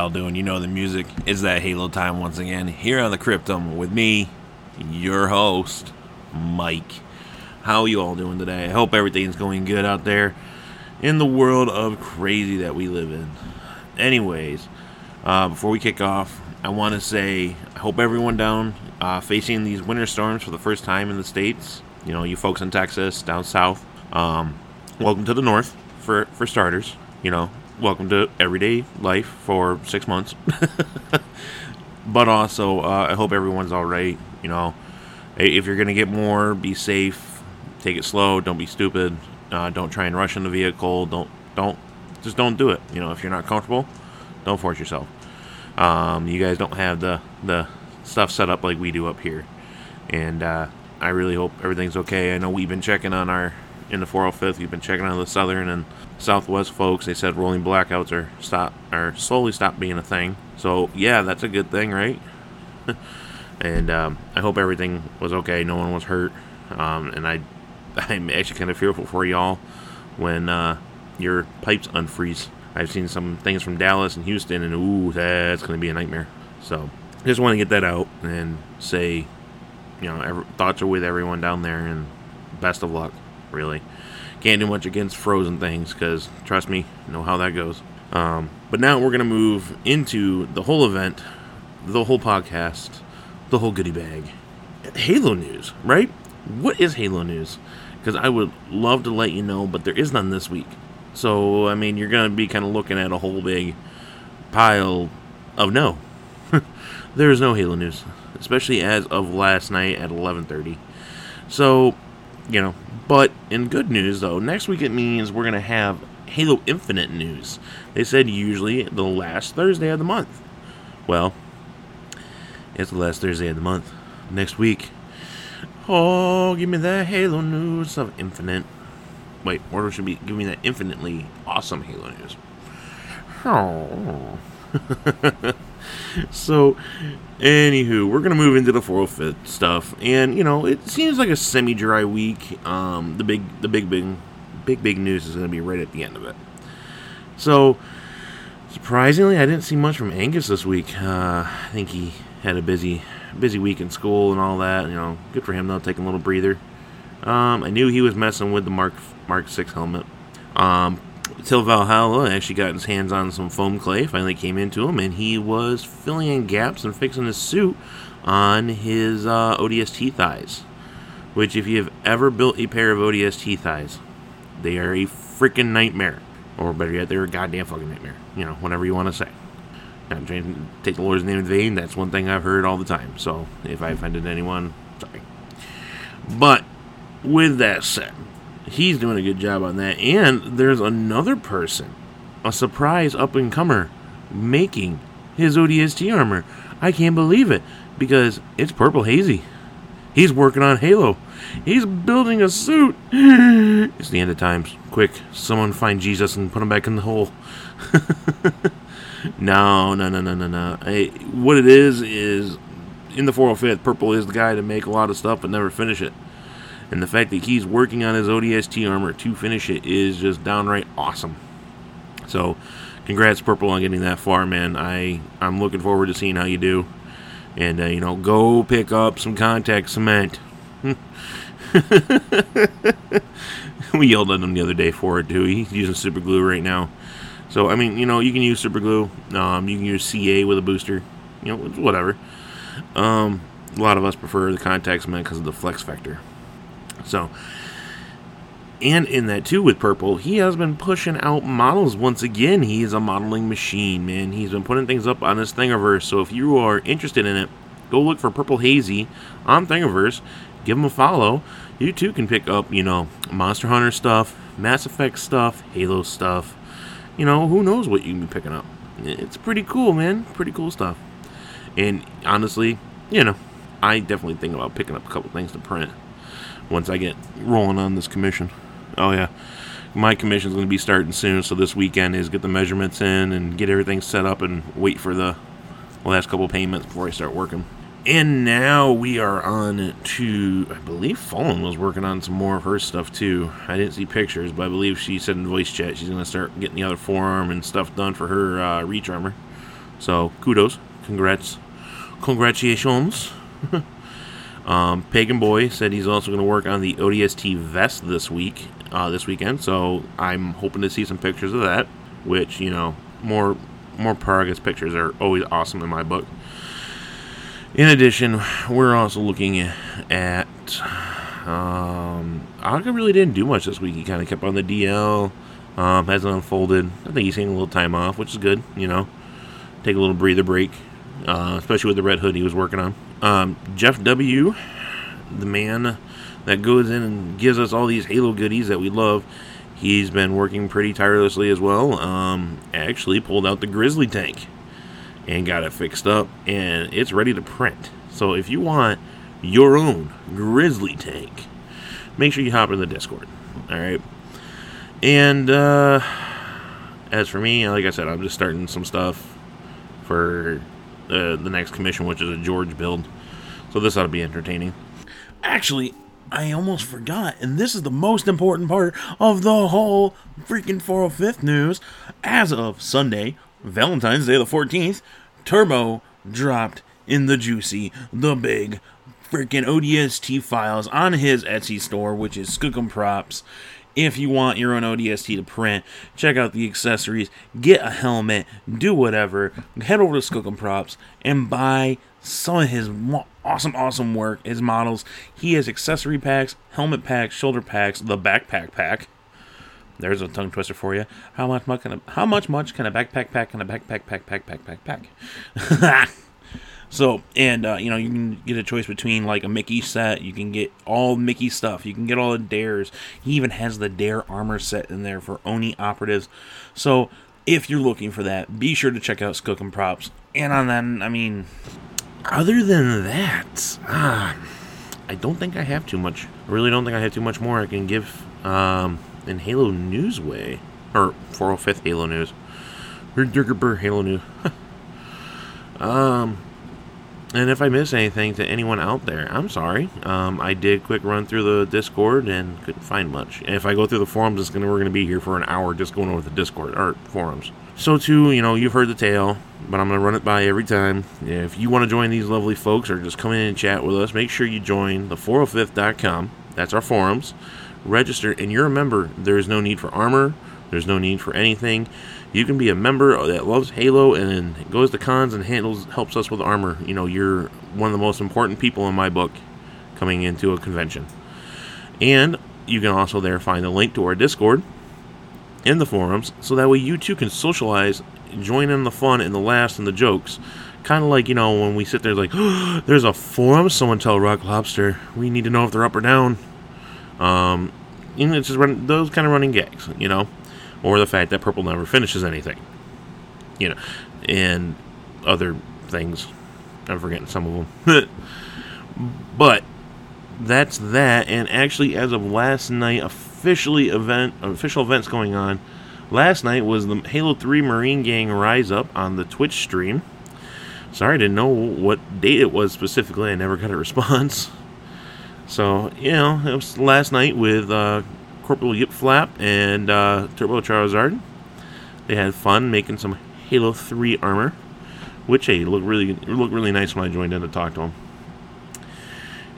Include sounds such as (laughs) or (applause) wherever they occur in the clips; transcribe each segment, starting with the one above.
Y'all doing? You know the music is that Halo time once again here on the Cryptum with me, your host, Mike. How you all doing today? I hope everything's going good out there in the world of crazy that we live in. Anyways, uh, before we kick off, I want to say I hope everyone down uh, facing these winter storms for the first time in the states. You know, you folks in Texas, down south. Um, welcome to the north for for starters. You know, welcome to everyday life for six months. (laughs) but also, uh, I hope everyone's all right. You know, if you're gonna get more, be safe. Take it slow. Don't be stupid. Uh, don't try and rush in the vehicle. Don't don't just don't do it. You know, if you're not comfortable, don't force yourself. Um, you guys don't have the the stuff set up like we do up here, and uh, I really hope everything's okay. I know we've been checking on our in the 405th. We've been checking on the southern and southwest folks. They said rolling blackouts are stop are slowly stopped being a thing. So yeah, that's a good thing, right? (laughs) and um, I hope everything was okay. No one was hurt. Um, and I (laughs) I'm actually kind of fearful for y'all when uh, your pipes unfreeze. I've seen some things from Dallas and Houston, and ooh, that's going to be a nightmare. So just want to get that out and say, you know, every, thoughts are with everyone down there, and best of luck really. Can't do much against frozen things because, trust me, know how that goes. Um, but now we're going to move into the whole event, the whole podcast, the whole goodie bag. Halo news, right? What is Halo news? Because I would love to let you know, but there is none this week. So, I mean, you're going to be kind of looking at a whole big pile of no. (laughs) there is no Halo news, especially as of last night at 11:30. So, you know, but in good news, though, next week it means we're going to have Halo Infinite news. They said usually the last Thursday of the month. Well, it's the last Thursday of the month. Next week. Oh, give me that Halo news of Infinite. Wait, or should be give me that infinitely awesome Halo news. Oh. (laughs) (laughs) so, anywho, we're gonna move into the 405 stuff, and you know, it seems like a semi-dry week. Um, the big, the big, big, big, big news is gonna be right at the end of it. So, surprisingly, I didn't see much from Angus this week. Uh, I think he had a busy, busy week in school and all that. You know, good for him though, taking a little breather. Um, I knew he was messing with the Mark Mark Six helmet. Um, Till Valhalla actually got his hands on some foam clay, finally came into him, and he was filling in gaps and fixing his suit on his uh, ODST thighs. Which, if you've ever built a pair of ODST thighs, they are a freaking nightmare. Or better yet, they're a goddamn fucking nightmare. You know, whatever you want to say. I'm trying to take the Lord's name in vain. That's one thing I've heard all the time. So, if I offended anyone, sorry. But, with that said, he's doing a good job on that. And there's another person, a surprise up and comer, making his ODST armor. I can't believe it because it's Purple Hazy. He's working on Halo. He's building a suit. (gasps) It's the end of times. Quick, someone find Jesus and put him back in the hole. (laughs) no, no, no, no, no, no. What it is is in the 405th, Purple is the guy to make a lot of stuff but never finish it. And the fact that he's working on his ODST armor to finish it is just downright awesome. So, congrats, Purple, on getting that far, man. I I'm looking forward to seeing how you do. And uh, you know, go pick up some contact cement. (laughs) we yelled at him the other day for it too. He's using super glue right now. So I mean, you know, you can use super glue. Um, you can use CA with a booster. You know, whatever. Um, a lot of us prefer the contact cement because of the flex factor. So, and in that too with Purple, he has been pushing out models once again. He is a modeling machine, man. He's been putting things up on his Thingiverse. So if you are interested in it, go look for Purple Hazy on Thingiverse. Give him a follow. You too can pick up, you know, Monster Hunter stuff, Mass Effect stuff, Halo stuff. You know, who knows what you can be picking up. It's pretty cool, man. Pretty cool stuff. And honestly, you know, I definitely think about picking up a couple things to print once I get rolling on this commission. Oh yeah, my commission's going to be starting soon, so this weekend is get the measurements in and get everything set up and wait for the last couple payments before I start working. And now we are on to, I believe Fallen was working on some more of her stuff too. I didn't see pictures, but I believe she said in voice chat she's going to start getting the other forearm and stuff done for her uh, reach armor. So kudos, congrats, congratulations. (laughs) um, Pagan Boy said he's also going to work on the ODST vest this week, uh, this weekend. So I'm hoping to see some pictures of that. Which you know, more more progress pictures are always awesome in my book. In addition, we're also looking at. Um, Aga really didn't do much this week. He kind of kept on the DL. Um, hasn't unfolded. I think he's taking a little time off, which is good. You know, take a little breather break, uh, especially with the red hood he was working on. Um, Jeff W, the man that goes in and gives us all these Halo goodies that we love. He's been working pretty tirelessly as well. Um, actually pulled out the Grizzly tank and got it fixed up, and it's ready to print. So if you want your own Grizzly tank, make sure you hop in the Discord. All right. And uh, as for me, like I said, I'm just starting some stuff for uh, the next commission, which is a George build. So this ought to be entertaining. Actually, I almost forgot, and this is the most important part of the whole freaking 405th news. As of Sunday, Valentine's Day the 14th, Turbo dropped in the juicy, the big, freaking ODST files on his Etsy store, which is Skookum Props. If you want your own ODST to print, check out the accessories, get a helmet, do whatever. Head over to Skookum Props and buy some of his awesome, awesome work, his models. He has accessory packs, helmet packs, shoulder packs, the backpack pack. There's a tongue twister for you. How much much can a, how much much can a backpack pack and a backpack pack pack pack pack pack? (laughs) so and uh, you know you can get a choice between like a Mickey set. You can get all Mickey stuff. You can get all the dares. He even has the dare armor set in there for Oni operatives. So if you're looking for that, be sure to check out Skookum Props. And on that, I mean, other than that, ah, I don't think I have too much. I really don't think I have too much more I can give um, in Halo News way. Or 405th Halo News. Halo News. (laughs) um, and if I miss anything to anyone out there, I'm sorry. Um, I did quick run through the Discord and couldn't find much. And if I go through the forums, it's gonna we're gonna be here for an hour just going over the Discord or forums. So too, you know, you've heard the tale, but I'm gonna run it by every time. If you want to join these lovely folks or just come in and chat with us, make sure you join the 405th.com. That's our forums. Register, and you're a member. There is no need for armor. There's no need for anything. You can be a member that loves Halo and goes to cons and handles helps us with armor. You know, you're one of the most important people in my book coming into a convention. And you can also there find a link to our Discord in the forums, so that way you too can socialize, join in the fun and the laughs and the jokes. Kind of like, you know, when we sit there, like, oh, (gasps) there's a forum, someone tell Rock Lobster. We need to know if they're up or down. Um, and it's just run, those kind of running gags, you know or the fact that purple never finishes anything. You know, and other things. I'm forgetting some of them. (laughs) but that's that. And actually, as of last night, officially event official events going on. Last night was the Halo 3 Marine Gang Rise Up on the Twitch stream. Sorry, I didn't know what date it was specifically. I never got a (laughs) response. So, you know, it was last night with uh, Corporal Yip Flap and uh, Turbo Charizard. They had fun making some Halo 3 armor, which hey, looked really looked really nice when I joined in to talk to them.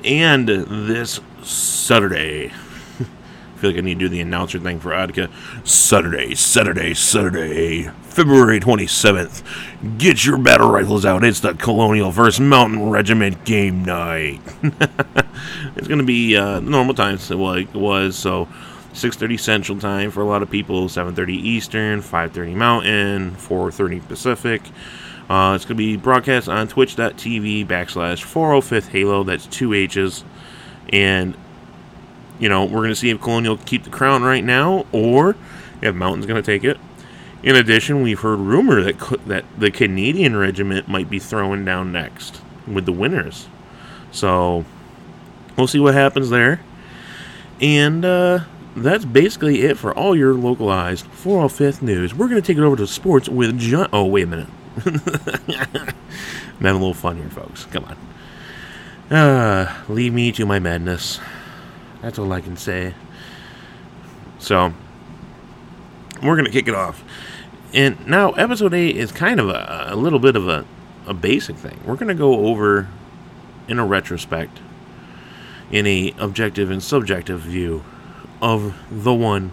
And this Saturday, I (laughs) feel like I need to do the announcer thing for Adka. Saturday, Saturday, Saturday, February 27th. Get your battle rifles out. It's the Colonial vs. Mountain Regiment game night. (laughs) it's going to be uh, normal times like it was, so 6:30 Central Time for a lot of people, 7:30 Eastern, 5:30 Mountain, 4:30 Pacific. Uh, it's going to be broadcast on twitch.tv backslash 405th Halo. That's two H's. And, you know, we're going to see if Colonial keep the crown right now or if Mountain's going to take it. In addition, we've heard rumor that, that the Canadian regiment might be throwing down next with the winners. So, we'll see what happens there. And, uh, that's basically it for all your localized 405th news. We're going to take it over to sports with John. Oh, wait a minute. (laughs) I'm having a little fun here, folks. Come on. Uh, leave me to my madness. That's all I can say. So, we're going to kick it off. And now episode 8 is kind of a, a little bit of a, a basic thing. We're going to go over in a retrospect in a objective and subjective view of the one,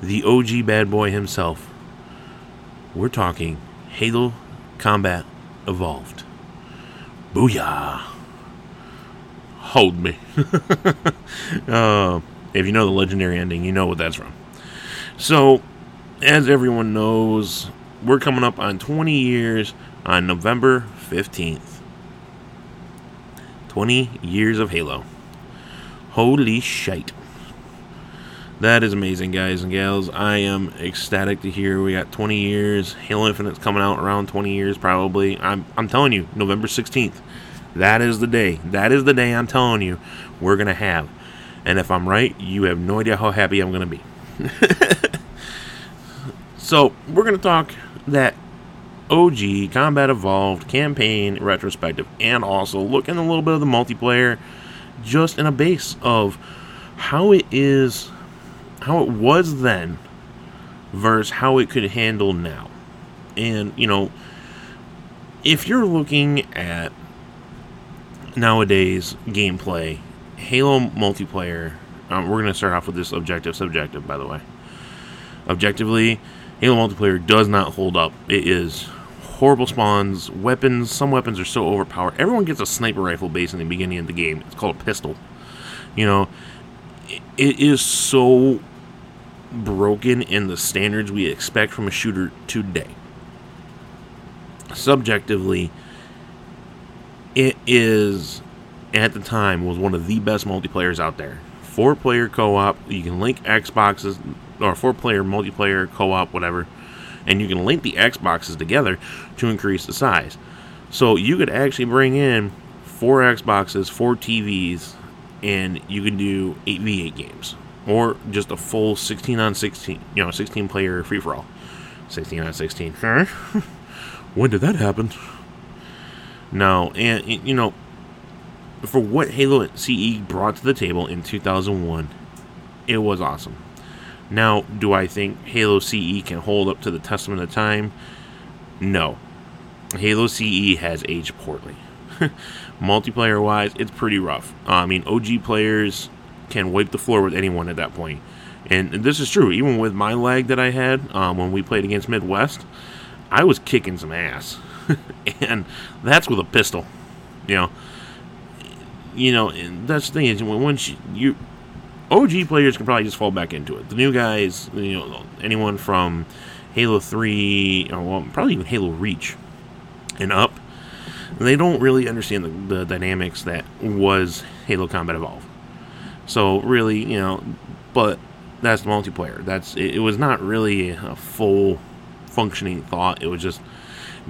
the OG bad boy himself. We're talking Halo Combat Evolved. Booyah! Hold me. (laughs) uh, if you know the legendary ending, you know what that's from. So, as everyone knows, we're coming up on 20 years on November 15th. 20 years of Halo. Holy shite. That is amazing, guys and gals. I am ecstatic to hear we got 20 years. Halo Infinite's coming out around 20 years, probably. I'm, I'm telling you, November 16th. That is the day. That is the day I'm telling you we're going to have. And if I'm right, you have no idea how happy I'm going to be. (laughs) so, we're going to talk that OG Combat Evolved campaign retrospective and also look in a little bit of the multiplayer just in a base of how it is how it was then versus how it could handle now. And, you know, if you're looking at nowadays gameplay, Halo multiplayer, um, we're going to start off with this objective subjective, by the way. Objectively, Halo multiplayer does not hold up. It is horrible spawns, weapons. Some weapons are so overpowered. Everyone gets a sniper rifle base in the beginning of the game. It's called a pistol. You know, it is so broken in the standards we expect from a shooter today. Subjectively, it is at the time was one of the best multiplayers out there. Four player co op, you can link Xboxes or four player multiplayer co op, whatever, and you can link the Xboxes together to increase the size. So you could actually bring in four Xboxes, four TVs, and you can do 8v8 games or just a full 16 on 16, you know, 16 player free for all. 16 on 16. (laughs) When did that happen? No, and you know, for what Halo CE brought to the table in 2001, it was awesome. Now, do I think Halo CE can hold up to the testament of time? No. Halo CE has aged poorly. (laughs) Multiplayer wise, it's pretty rough. Uh, I mean, OG players can wipe the floor with anyone at that point. And this is true. Even with my lag that I had um, when we played against Midwest, I was kicking some ass, (laughs) and that's with a pistol. You know, you know, and that's the thing is once you, OG players can probably just fall back into it. The new guys, you know, anyone from Halo Three, well, probably even Halo Reach and up, they don't really understand the, the dynamics that was Halo Combat Evolved. So really, you know, but that's the multiplayer. That's it, it was not really a full functioning thought. It was just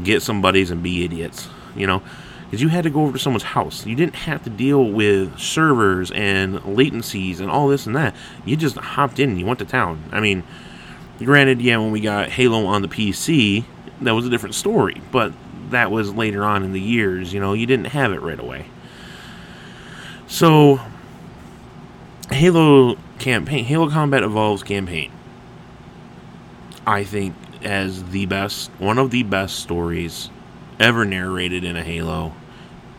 get some buddies and be idiots, you know, because you had to go over to someone's house. You didn't have to deal with servers and latencies and all this and that. You just hopped in and you went to town. I mean, granted, yeah, when we got Halo on the PC, that was a different story, but that was later on in the years. You know, you didn't have it right away. So Halo campaign, Halo Combat Evolves campaign, I think as the best, one of the best stories ever narrated in a Halo.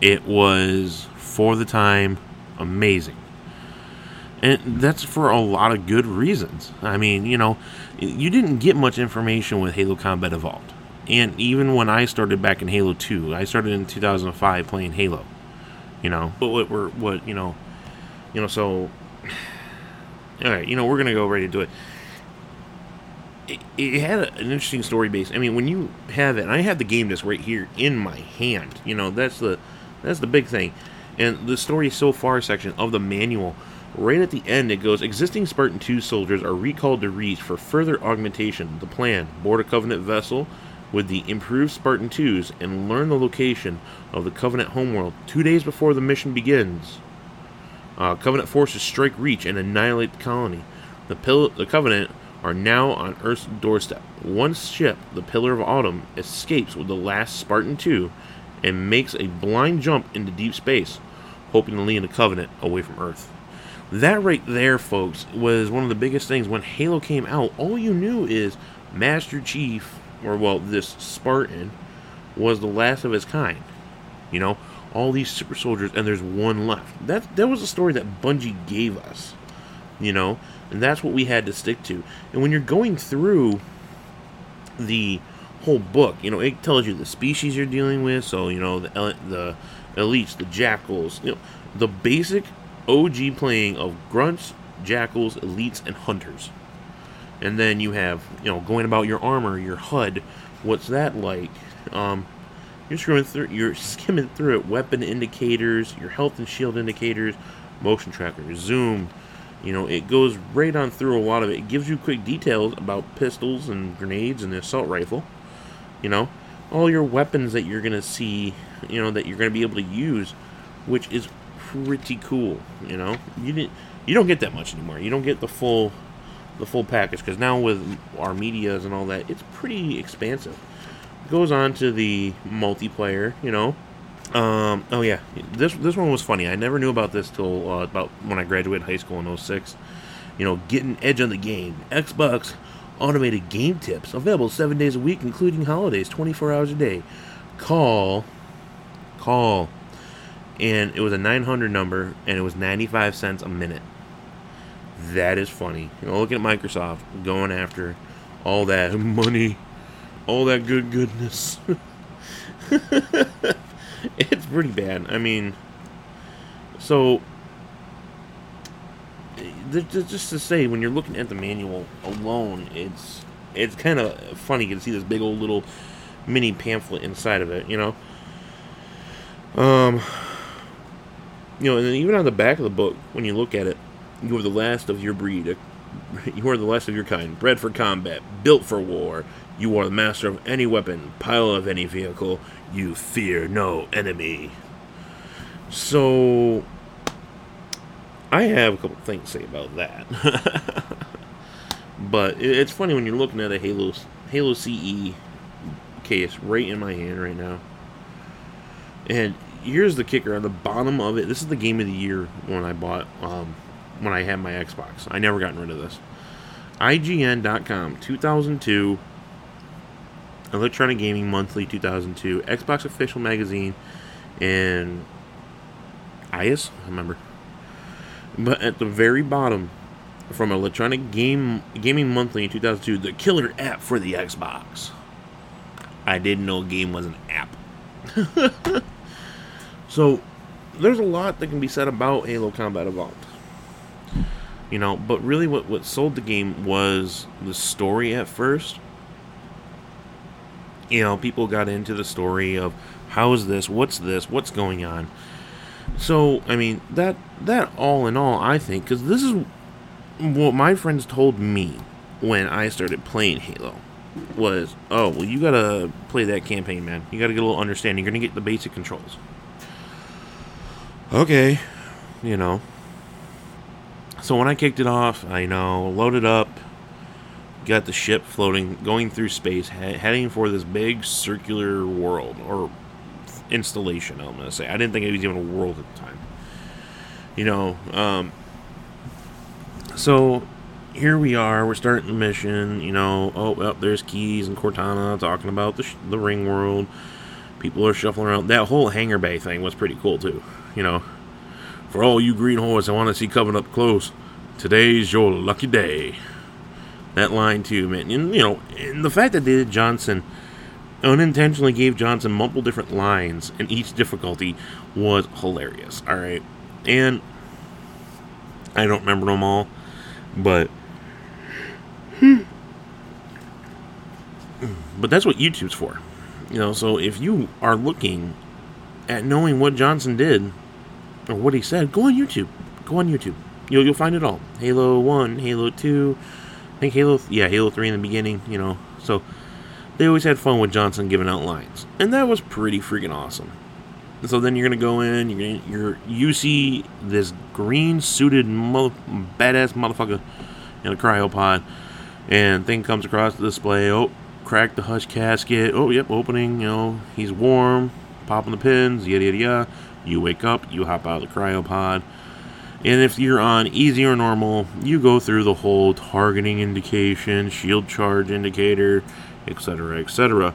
It was for the time amazing. And that's for a lot of good reasons. I mean, you know, you didn't get much information with Halo Combat Evolved. And even when I started back in Halo 2, I started in 2005 playing Halo. You know, but what were what, you know, you know, so all right, you know, we're gonna go right into it. It, it had an interesting story base. I mean, when you have it, I have the game disc right here in my hand. You know, that's the that's the big thing. And the story so far section of the manual, right at the end, it goes: Existing Spartan 2 soldiers are recalled to Reach for further augmentation. The plan: board a Covenant vessel with the improved Spartan 2s and learn the location of the Covenant homeworld two days before the mission begins. Uh, Covenant forces strike Reach and annihilate the colony. The, the Covenant are now on Earth's doorstep. One ship, the Pillar of Autumn, escapes with the last Spartan 2 and makes a blind jump into deep space, hoping to lead the Covenant away from Earth. That right there, folks, was one of the biggest things. When Halo came out, all you knew is Master Chief or well, this Spartan was the last of his kind. You know, all these super soldiers, and there's one left. That that was a story that Bungie gave us. You know, and that's what we had to stick to. And when you're going through the whole book, you know, it tells you the species you're dealing with. So you know the the elites, the jackals, you know, the basic OG playing of grunts, jackals, elites, and hunters. And then you have, you know, going about your armor, your HUD. What's that like? Um, you're screwing through, you're skimming through it. Weapon indicators, your health and shield indicators, motion tracker, zoom. You know, it goes right on through a lot of it. It gives you quick details about pistols and grenades and the assault rifle. You know, all your weapons that you're gonna see. You know that you're gonna be able to use, which is pretty cool. You know, you didn't, you don't get that much anymore. You don't get the full, the full package because now with our medias and all that, it's pretty expansive. Goes on to the multiplayer. You know, um, oh yeah, this this one was funny. I never knew about this till uh, about when I graduated high school in 06. You know, getting edge on the game. Xbox automated game tips available seven days a week, including holidays, 24 hours a day. Call, call and it was a 900 number and it was 95 cents a minute that is funny you know looking at microsoft going after all that (laughs) money all that good goodness (laughs) it's pretty bad i mean so just to say when you're looking at the manual alone it's it's kind of funny you can see this big old little mini pamphlet inside of it you know um you know, and then even on the back of the book, when you look at it, you are the last of your breed. (laughs) You are the last of your kind, bred for combat, built for war. You are the master of any weapon, pilot of any vehicle. You fear no enemy. So, I have a couple things to say about that. (laughs) but it's funny when you're looking at a Halo Halo CE case right in my hand right now, and here's the kicker on the bottom of it. This is the game of the year when I bought um, when I had my Xbox. I never gotten rid of this. IGN.com 2002 Electronic Gaming Monthly 2002 Xbox Official Magazine and IS I remember. But at the very bottom from Electronic Game Gaming Monthly in 2002 the killer app for the Xbox. I didn't know a game was an app. (laughs) So there's a lot that can be said about Halo Combat Evolved. You know, but really what, what sold the game was the story at first. You know, people got into the story of how is this, what's this, what's going on. So, I mean, that that all in all, I think, because this is what my friends told me when I started playing Halo was, oh, well, you gotta play that campaign, man. You gotta get a little understanding. You're gonna get the basic controls okay, you know. So when I kicked it off, I know loaded up, got the ship floating, going through space, he- heading for this big circular world or installation. I'm gonna say I didn't think it was even a world at the time. You know, um, so here we are. We're starting the mission. You know, oh, well, there's Keyes and Cortana talking about the sh- the ring world. People are shuffling around. That whole hangar bay thing was pretty cool too you know, for all you green horse I want to see coming up close, today's your lucky day. That line too, man. And you know, and the fact that they did Johnson unintentionally gave Johnson multiple different lines in each difficulty was hilarious. All right, and I don't remember them all, but. Hmm. But that's what YouTube's for. You know, so if you are looking at knowing what Johnson did or what he said, go on YouTube. Go on YouTube. You'll you'll find it all. Halo One, Halo Two, I think Halo yeah Halo Three in the beginning. You know, so they always had fun with Johnson giving out lines, and that was pretty freaking awesome. And so then you're gonna go in, you're gonna, you're you see this green suited mother, badass motherfucker in a cryopod, and thing comes across the display. Oh, crack the hush casket. Oh, yep, opening. You know, he's warm. Popping the pins. Yada yada yada. You wake up, you hop out of the cryopod, and if you're on easy or normal, you go through the whole targeting indication, shield charge indicator, etc., etc.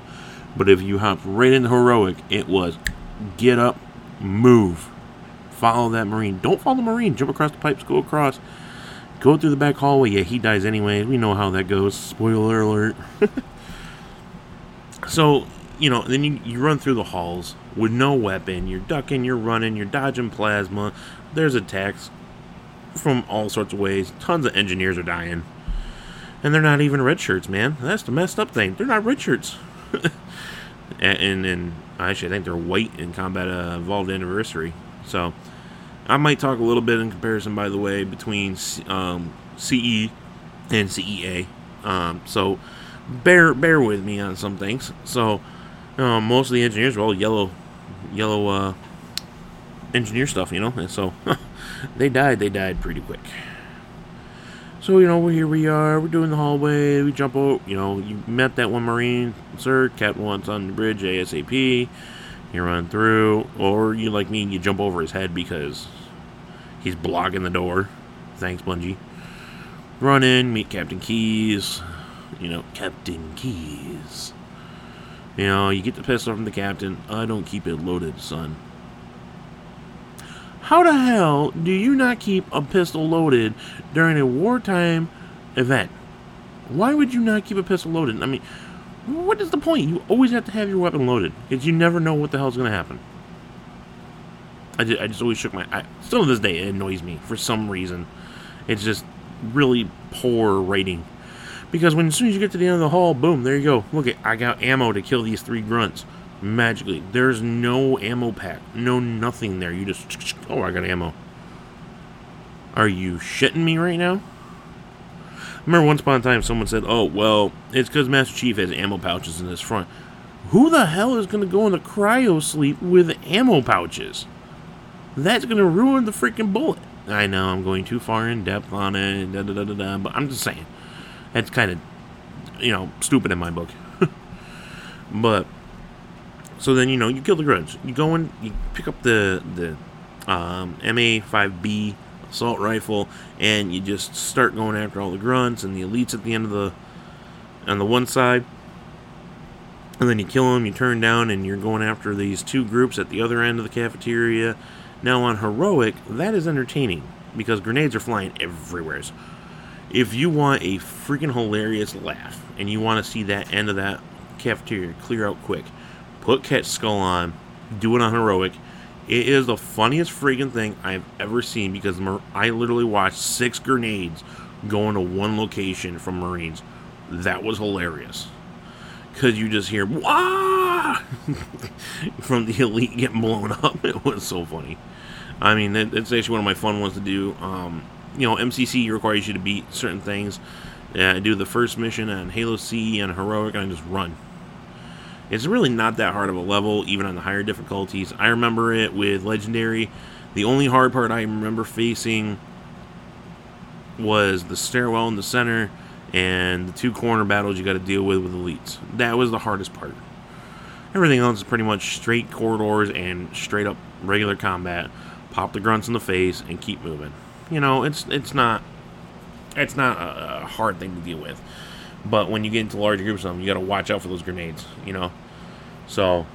But if you hop right into heroic, it was get up, move, follow that marine. Don't follow the marine. Jump across the pipes, go across, go through the back hallway. Yeah, he dies anyway. We know how that goes. Spoiler alert. (laughs) so you know, then you, you run through the halls with no weapon. You're ducking, you're running, you're dodging plasma. There's attacks from all sorts of ways. Tons of engineers are dying. And they're not even red shirts, man. That's the messed up thing. They're not red shirts. (laughs) and, and, and actually, I think they're white in Combat uh, Evolved Anniversary. So I might talk a little bit in comparison, by the way, between um, CE and CEA. Um, so bear bear with me on some things. So uh, most of the engineers are all yellow, yellow uh, engineer stuff, you know. And so (laughs) they died. They died pretty quick. So you know, here we are. We're doing the hallway. We jump out. You know, you met that one Marine, sir. Captain wants on the bridge ASAP. You run through, or you like me, you jump over his head because he's blocking the door. Thanks, Bungie. Run in, meet Captain Keyes, You know, Captain Keyes. You know, you get the pistol from the captain. I don't keep it loaded, son. How the hell do you not keep a pistol loaded during a wartime event? Why would you not keep a pistol loaded? I mean, what is the point? You always have to have your weapon loaded because you never know what the hell's going to happen. I just, I just always shook my. I, still to this day, it annoys me for some reason. It's just really poor writing. Because when as soon as you get to the end of the hall, boom, there you go. Look at I got ammo to kill these three grunts. Magically. There's no ammo pack. No nothing there. You just oh I got ammo. Are you shitting me right now? Remember once upon a time someone said, Oh, well, it's because Master Chief has ammo pouches in his front. Who the hell is gonna go into cryo sleep with ammo pouches? That's gonna ruin the freaking bullet. I know I'm going too far in depth on it, da, da, da, but I'm just saying. That's kind of, you know, stupid in my book. (laughs) but so then you know you kill the grunts. You go in, you pick up the the um, MA5B assault rifle, and you just start going after all the grunts and the elites at the end of the on the one side. And then you kill them, you turn down, and you're going after these two groups at the other end of the cafeteria. Now on heroic, that is entertaining because grenades are flying everywhere. So If you want a freaking hilarious laugh and you want to see that end of that cafeteria clear out quick, put Catch Skull on, do it on heroic. It is the funniest freaking thing I've ever seen because I literally watched six grenades go into one location from Marines. That was hilarious. Because you just hear, Wah! (laughs) from the elite getting blown up. (laughs) It was so funny. I mean, it's actually one of my fun ones to do. Um, you know, MCC requires you to beat certain things. Yeah, I do the first mission on Halo C and Heroic, and I just run. It's really not that hard of a level, even on the higher difficulties. I remember it with Legendary. The only hard part I remember facing was the stairwell in the center and the two corner battles you got to deal with with elites. That was the hardest part. Everything else is pretty much straight corridors and straight up regular combat. Pop the grunts in the face and keep moving. You know, it's it's not it's not a, a hard thing to deal with. But when you get into larger groups of them, you got to watch out for those grenades. You know, so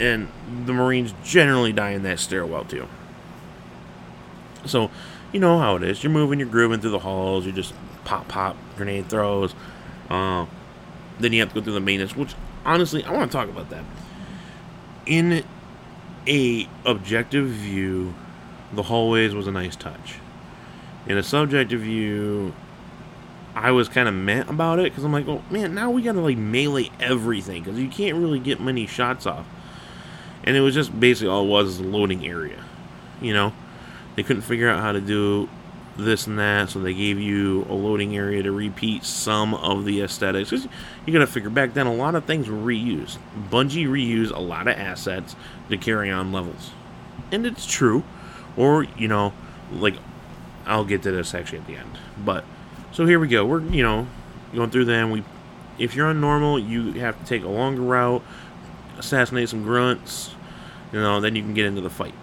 and the Marines generally die in that stairwell too. So, you know how it is. You're moving, you're grooving through the halls. You just pop, pop, grenade throws. Uh, then you have to go through the maintenance, which honestly, I want to talk about that. In a objective view, the hallways was a nice touch. In a subjective view, I was kind of meh about it because I'm like, oh man, now we gotta like melee everything because you can't really get many shots off. And it was just basically all it was is a loading area. You know, they couldn't figure out how to do this and that, so they gave you a loading area to repeat some of the aesthetics. Cause you gotta figure back then, a lot of things were reused. Bungie reused a lot of assets to carry on levels, and it's true or you know, like I'll get to this actually at the end. But so here we go. We're you know going through them. We if you're on normal, you have to take a longer route, assassinate some grunts, you know, then you can get into the fight.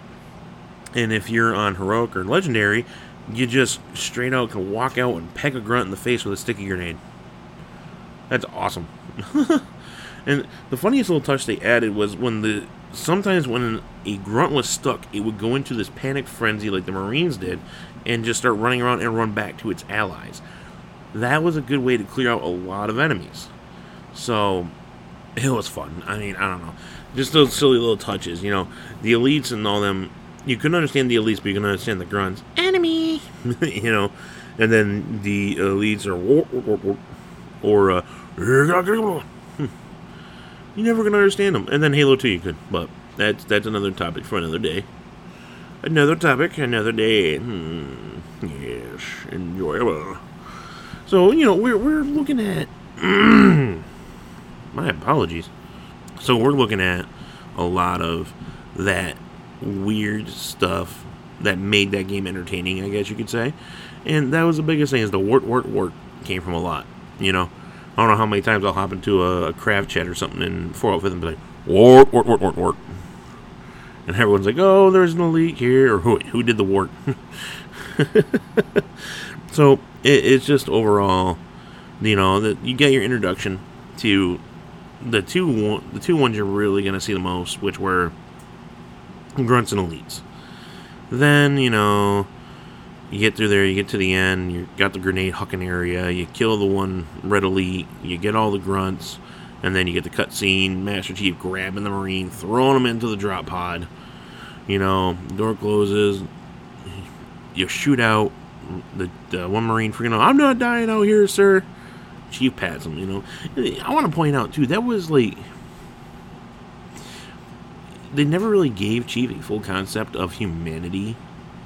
And if you're on heroic or legendary, you just straight out can walk out and peck a grunt in the face with a sticky grenade. That's awesome. (laughs) and the funniest little touch they added was when the sometimes when a grunt was stuck, it would go into this panic frenzy like the Marines did, and just start running around and run back to its allies. That was a good way to clear out a lot of enemies. So it was fun. I mean, I don't know, just those silly little touches. You know, the elites and all them. You couldn't understand the elites, but you can understand the grunts. Enemy, (laughs) you know, and then the elites are or uh, you're never gonna understand them. And then Halo Two, you could, but that's that's another topic for another day. Another topic, another day. Hmm. Yes, enjoyable. So you know we're we're looking at. (clears throat) my apologies. So we're looking at a lot of that weird stuff that made that game entertaining, I guess you could say. And that was the biggest thing is the wart wart wart came from a lot. You know, I don't know how many times I'll hop into a, a craft chat or something and four out with them and be like, wart, wart, wart, wart, wart. And everyone's like, oh, there's an elite here, or who, who did the wart? (laughs) so it, it's just overall, you know, that you get your introduction to the two the two ones you're really gonna see the most, which were grunts and elites. Then you know you get through there, you get to the end, you got the grenade hucking area, you kill the one red elite, you get all the grunts, and then you get the cutscene, Master Chief grabbing the Marine, throwing him into the drop pod. You know, door closes, you shoot out the, the uh, one Marine freaking out, I'm not dying out here, sir. Chief pats him, you know. I want to point out, too, that was like. They never really gave Chief a full concept of humanity,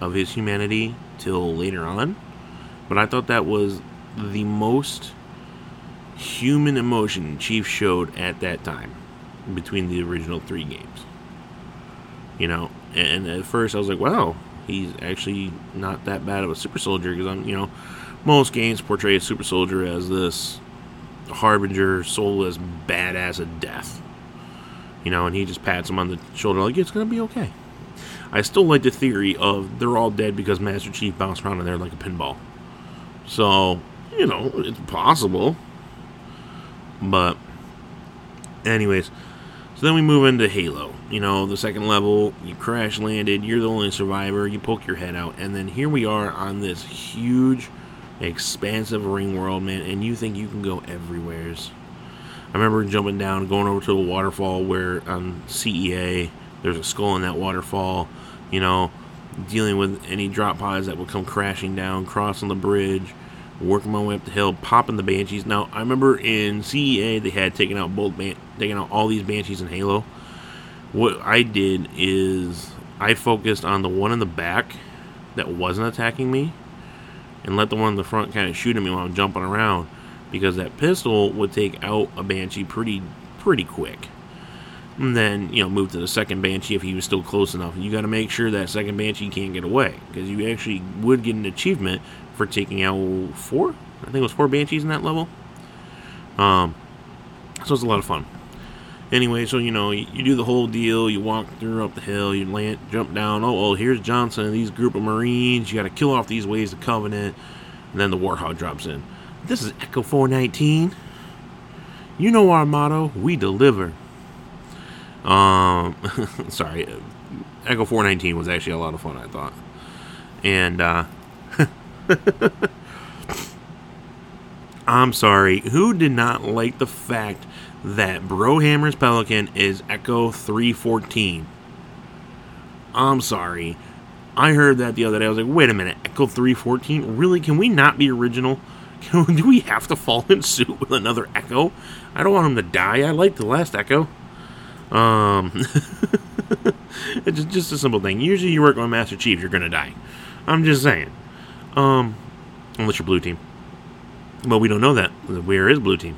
of his humanity till later on. But I thought that was the most human emotion Chief showed at that time between the original three games. You know, and at first I was like, wow, he's actually not that bad of a super soldier because I'm, you know, most games portray a super soldier as this harbinger, soulless badass of death. You know, and he just pats him on the shoulder like it's gonna be okay. I still like the theory of they're all dead because Master Chief bounced around in there like a pinball. So, you know, it's possible. But, anyways, so then we move into Halo. You know, the second level, you crash landed, you're the only survivor, you poke your head out, and then here we are on this huge, expansive ring world, man, and you think you can go everywheres. I remember jumping down, going over to a waterfall where um, on CEA there's a skull in that waterfall, you know, dealing with any drop pods that will come crashing down, crossing the bridge, working my way up the hill, popping the banshees. Now I remember in CEA they had taken out both ban- taken out all these banshees in Halo. What I did is I focused on the one in the back that wasn't attacking me, and let the one in the front kind of shoot at me while I'm jumping around, because that pistol would take out a banshee pretty pretty quick and then you know move to the second banshee if he was still close enough. You got to make sure that second banshee can't get away because you actually would get an achievement for taking out four. I think it was four banshees in that level. Um, so it's a lot of fun. Anyway, so you know you, you do the whole deal. You walk through up the hill. You land, jump down. Oh, oh, here's Johnson and these group of Marines. You got to kill off these waves of Covenant, and then the Warthog drops in. This is Echo 419. You know our motto: we deliver. Um, (laughs) sorry, Echo 419 was actually a lot of fun, I thought. And, uh, (laughs) I'm sorry, who did not like the fact that Brohammer's Pelican is Echo 314? I'm sorry. I heard that the other day. I was like, wait a minute, Echo 314? Really? Can we not be original? (laughs) Do we have to fall in suit with another Echo? I don't want him to die. I like the last Echo. Um, (laughs) it's just a simple thing. Usually, you work on Master Chief, you're gonna die. I'm just saying. Um, unless you're blue team. But we don't know that. Where is blue team?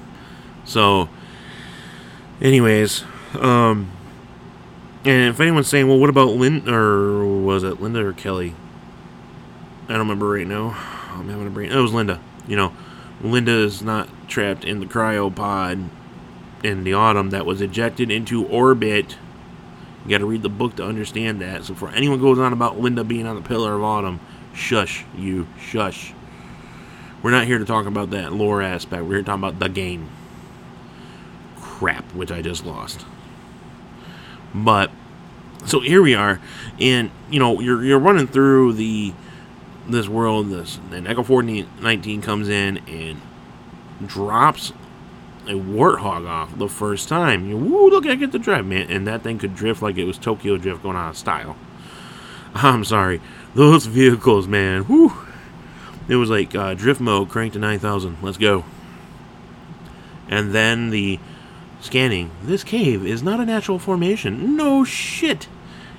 So, anyways, um, and if anyone's saying, well, what about Lynn or was it Linda or Kelly? I don't remember right now. I'm having a brain. Oh, it was Linda. You know, Linda is not trapped in the cryopod in the autumn that was ejected into orbit. You got to read the book to understand that. So, for anyone goes on about Linda being on the Pillar of Autumn, shush, you, shush. We're not here to talk about that lore aspect. We're here to talk about the game. crap, which I just lost. But so here we are, and you know you're you're running through the this world. This and Echo 419 comes in and drops a warthog off the first time. You woo, look, I get the drive, man, and that thing could drift like it was Tokyo Drift going out of style. (laughs) I'm sorry, those vehicles, man. Whoo, it was like uh, drift mode cranked to 9,000. Let's go. And then the scanning. This cave is not a natural formation. No shit.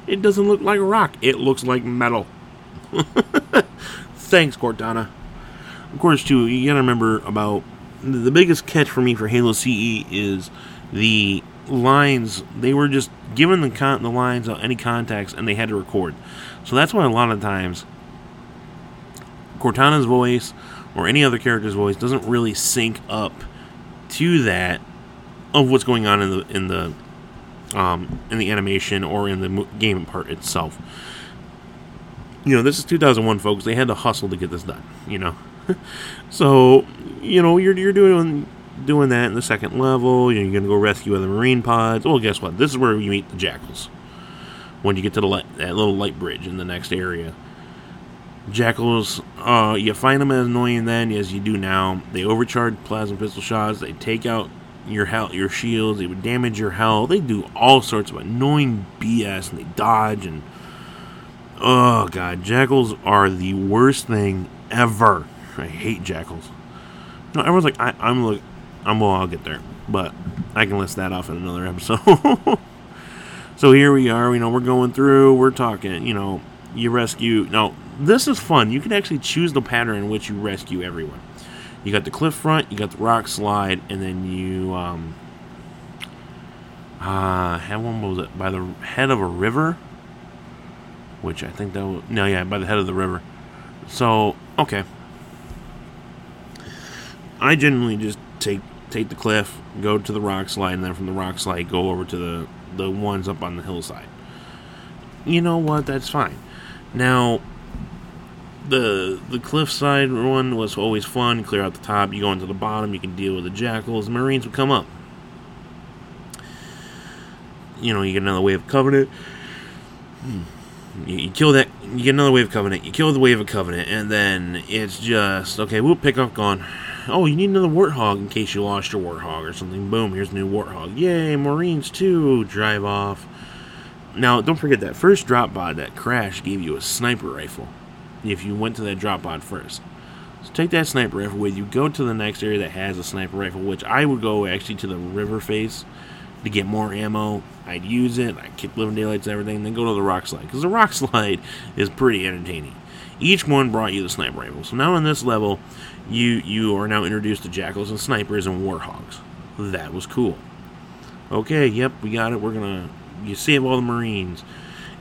It doesn't look like rock. It looks like metal. (laughs) Thanks, Cortana. Of course, too, you gotta remember about the biggest catch for me for Halo CE is the lines. They were just given the con- the lines on any context, and they had to record. So that's why a lot of times Cortana's voice or any other character's voice doesn't really sync up to that of what's going on in the in the um, in the animation or in the game part itself. You know, this is 2001, folks. They had to hustle to get this done. You know, (laughs) so you know you're you're doing doing that in the second level. You're going to go rescue other marine pods. Well, guess what? This is where you meet the jackals. When you get to the light, that little light bridge in the next area. Jackals, uh, you find them as annoying then as you do now. They overcharge plasma pistol shots. They take out your health, your shields. They would damage your health. They do all sorts of annoying BS, and they dodge. And oh god, jackals are the worst thing ever. I hate jackals. No, everyone's like, I, I'm look, I'm well, I'll get there, but I can list that off in another episode. (laughs) so here we are. You know, we're going through. We're talking. You know, you rescue. Now, this is fun. You can actually choose the pattern in which you rescue everyone. You got the cliff front, you got the rock slide, and then you um, uh, have one. Was it by the head of a river? Which I think that was no, yeah, by the head of the river. So okay, I generally just take take the cliff, go to the rock slide, and then from the rock slide go over to the the ones up on the hillside. You know what? That's fine. Now, the the cliffside one was always fun. Clear out the top. You go into the bottom. You can deal with the jackals. The marines would come up. You know, you get another wave of covenant. You, you kill that. You get another wave of covenant. You kill the wave of covenant, and then it's just okay. We'll pick up gone. Oh, you need another warthog in case you lost your warthog or something. Boom, here's a new warthog. Yay, Marines too. Drive off. Now, don't forget that first drop pod that crash gave you a sniper rifle. If you went to that drop pod first. So take that sniper rifle with you. Go to the next area that has a sniper rifle, which I would go actually to the river face to get more ammo. I'd use it. I'd kick living daylights and everything. Then go to the rock slide because the rock (laughs) slide is pretty entertaining. Each one brought you the sniper rifle. So now in this level, you you are now introduced to jackals and snipers and warthogs. That was cool. Okay, yep, we got it. We're gonna you save all the marines.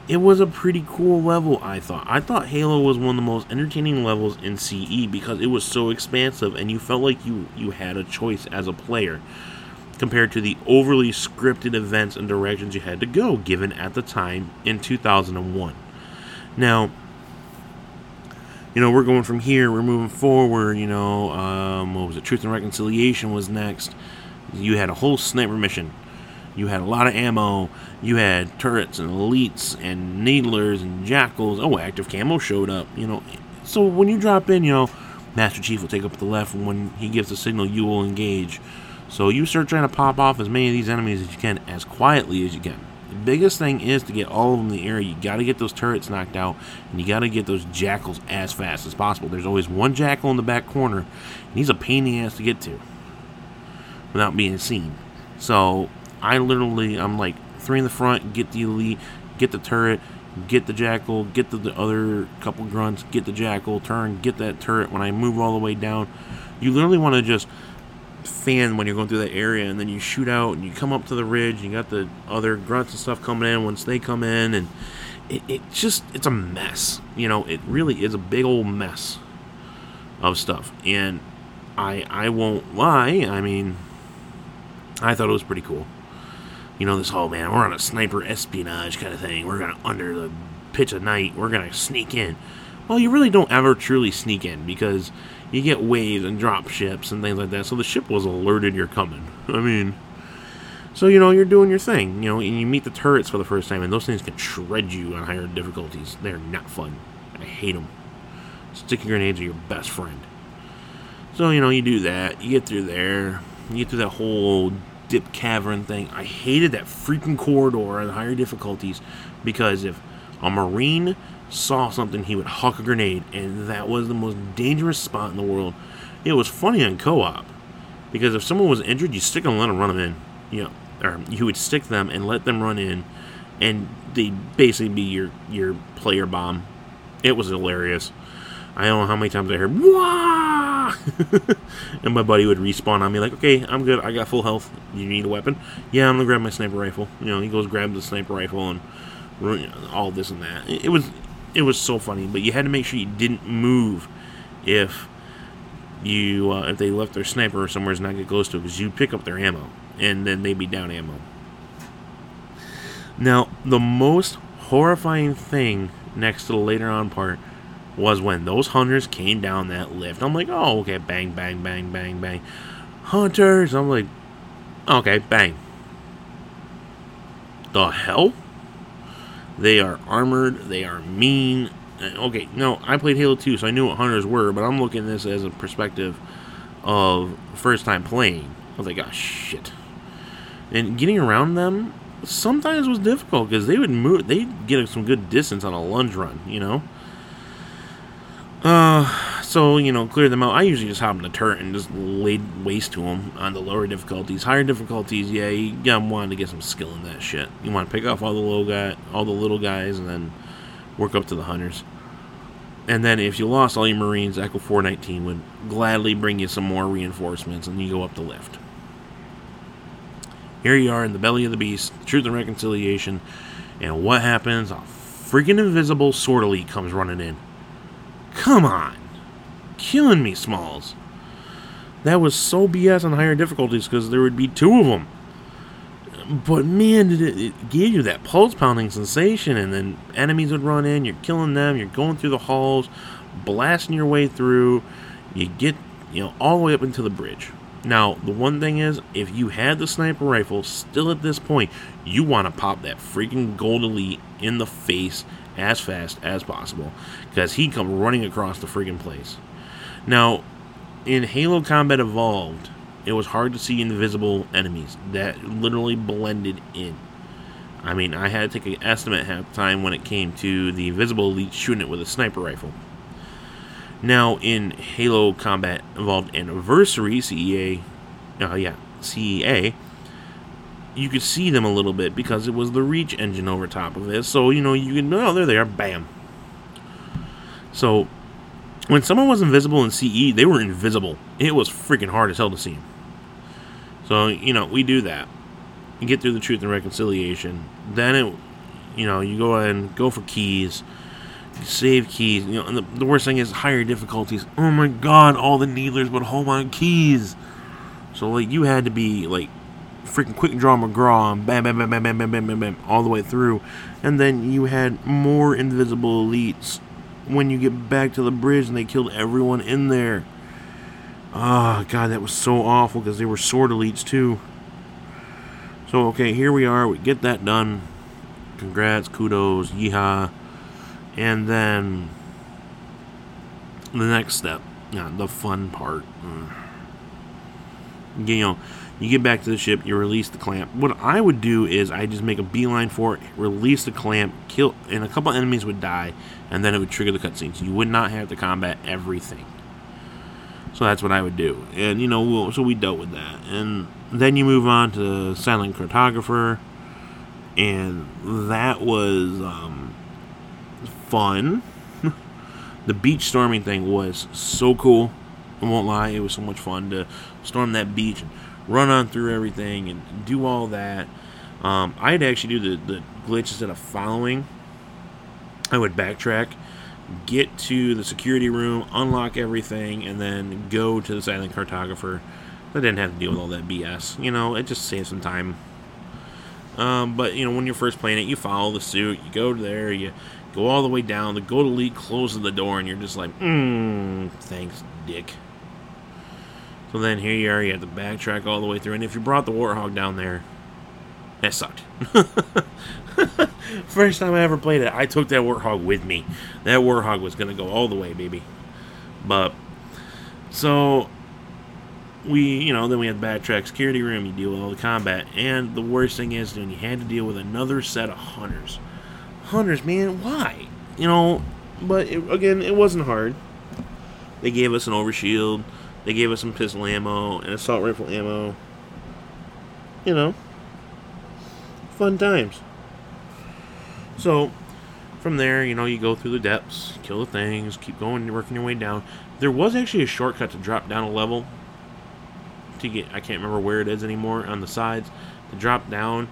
It was a pretty cool level, I thought. I thought Halo was one of the most entertaining levels in CE because it was so expansive and you felt like you you had a choice as a player compared to the overly scripted events and directions you had to go given at the time in 2001. Now, you know, we're going from here, we're moving forward, you know, um, what was it, Truth and Reconciliation was next. You had a whole sniper mission. You had a lot of ammo. You had turrets and elites and needlers and jackals. Oh, active camo showed up, you know. So when you drop in, you know, Master Chief will take up the left, and when he gives the signal, you will engage. So you start trying to pop off as many of these enemies as you can, as quietly as you can. The biggest thing is to get all of them in the area. You got to get those turrets knocked out, and you got to get those jackals as fast as possible. There's always one jackal in the back corner, and he's a pain in the ass to get to without being seen. So I literally, I'm like three in the front, get the elite, get the turret, get the jackal, get the, the other couple grunts, get the jackal, turn, get that turret. When I move all the way down, you literally want to just fan when you're going through that area, and then you shoot out and you come up to the ridge. and You got the other grunts and stuff coming in once they come in, and it, it just it's a mess. You know, it really is a big old mess of stuff, and I I won't lie. I mean, I thought it was pretty cool. You know, this whole man, we're on a sniper espionage kind of thing. We're gonna under the pitch of night. We're gonna sneak in. Well, you really don't ever truly sneak in because you get waves and drop ships and things like that. So the ship was alerted you're coming. I mean, So, you know, you're doing your thing, you know, and you meet the turrets for the first time, and those things can shred you on higher difficulties. They're not fun. I hate them. Sticky grenades are your best friend. So, you know, you do that. You get through there. You get through that whole dip cavern thing. I hated that freaking corridor on higher difficulties because if a Marine saw something, he would huck a grenade, and that was the most dangerous spot in the world. It was funny on co op because if someone was injured, you stick them and let them run them in. You know, or you would stick them and let them run in, and they'd basically be your your player bomb. It was hilarious. I don't know how many times I heard "Wah!" (laughs) and my buddy would respawn on me like, "Okay, I'm good. I got full health. You need a weapon? Yeah, I'm gonna grab my sniper rifle." You know, he goes grab the sniper rifle and all this and that. It was it was so funny, but you had to make sure you didn't move if you uh, if they left their sniper somewhere to not get close to it because you pick up their ammo and then they'd be down ammo. Now, the most horrifying thing next to the later on part was when those hunters came down that lift. I'm like, oh, okay, bang, bang, bang, bang, bang. Hunters! I'm like, okay, bang. The hell? They are armored, they are mean. Uh, okay, no, I played Halo 2, so I knew what hunters were, but I'm looking at this as a perspective of first time playing. I was like, oh, shit. And getting around them sometimes was difficult because they would move, they'd get some good distance on a lunge run, you know? Uh, so you know, clear them out. I usually just hop in the turret and just laid waste to them on the lower difficulties. Higher difficulties, yeah, you gotta want to get some skill in that shit. You want to pick off all the low guy, all the little guys, and then work up to the hunters. And then if you lost all your Marines, Echo 419 would gladly bring you some more reinforcements, and you go up the lift. Here you are in the belly of the beast, truth and reconciliation, and what happens? A freaking invisible sword elite comes running in. Come on. Killing me, Smalls. That was so BS on higher difficulties because there would be two of them. But man, did it, it gave you that pulse pounding sensation, and then enemies would run in, you're killing them, you're going through the halls, blasting your way through, you get, you know, all the way up into the bridge. Now, the one thing is, if you had the sniper rifle, still at this point, you want to pop that freaking gold elite in the face as fast as possible because he come running across the freaking place. Now, in Halo Combat Evolved, it was hard to see invisible enemies that literally blended in. I mean, I had to take an estimate half the time when it came to the invisible elite shooting it with a sniper rifle. Now, in Halo Combat Evolved Anniversary, CEA, uh, yeah, CEA, you could see them a little bit because it was the reach engine over top of it. So, you know, you can, oh, there they are, bam. So, when someone was invisible in CE, they were invisible. It was freaking hard as hell to see them. So, you know, we do that. You get through the truth and reconciliation. Then it, you know, you go and go for Keyes. save Keyes. You know, and the, the worst thing is higher difficulties. Oh my god, all the needlers would hold on Keyes. So, like, you had to be, like, freaking quick draw McGraw and bam, bam, bam, bam, bam, bam, bam, bam, bam, all the way through. And then you had more invisible elites when you get back to the bridge and they killed everyone in there. Ah, oh, God, that was so awful because they were sword elites too. So, okay, here we are. We get that done. Congrats, kudos, yeehaw. And then the next step, yeah, the fun part. Mm. You know, you get back to the ship, you release the clamp. What I would do is I just make a beeline for it, release the clamp, kill, and a couple enemies would die, and then it would trigger the cutscenes. You would not have to combat everything. So that's what I would do, and you know, we'll, so we dealt with that, and then you move on to Silent Cartographer, and that was um, fun. (laughs) the beach storming thing was so cool. I won't lie, it was so much fun to storm that beach and run on through everything and do all that. Um, I'd actually do the, the glitch instead of following. I would backtrack, get to the security room, unlock everything, and then go to the silent cartographer. I didn't have to deal with all that BS. You know, it just saves some time. Um, but you know, when you're first playing it, you follow the suit. You go to there. You go all the way down. The Gold Elite closes the door, and you're just like, "Hmm, thanks, Dick." So then here you are, you have to backtrack all the way through. And if you brought the Warthog down there, That sucked. (laughs) (laughs) First time I ever played it, I took that Warthog with me. That Warthog was gonna go all the way, baby. But so we, you know, then we had the backtrack security room. You deal with all the combat, and the worst thing is when you had to deal with another set of hunters. Hunters, man, why? You know, but it, again, it wasn't hard. They gave us an overshield. They gave us some pistol ammo and assault rifle ammo. You know, fun times. So, from there, you know, you go through the depths, kill the things, keep going, working your way down. There was actually a shortcut to drop down a level. To get, I can't remember where it is anymore on the sides. To drop down,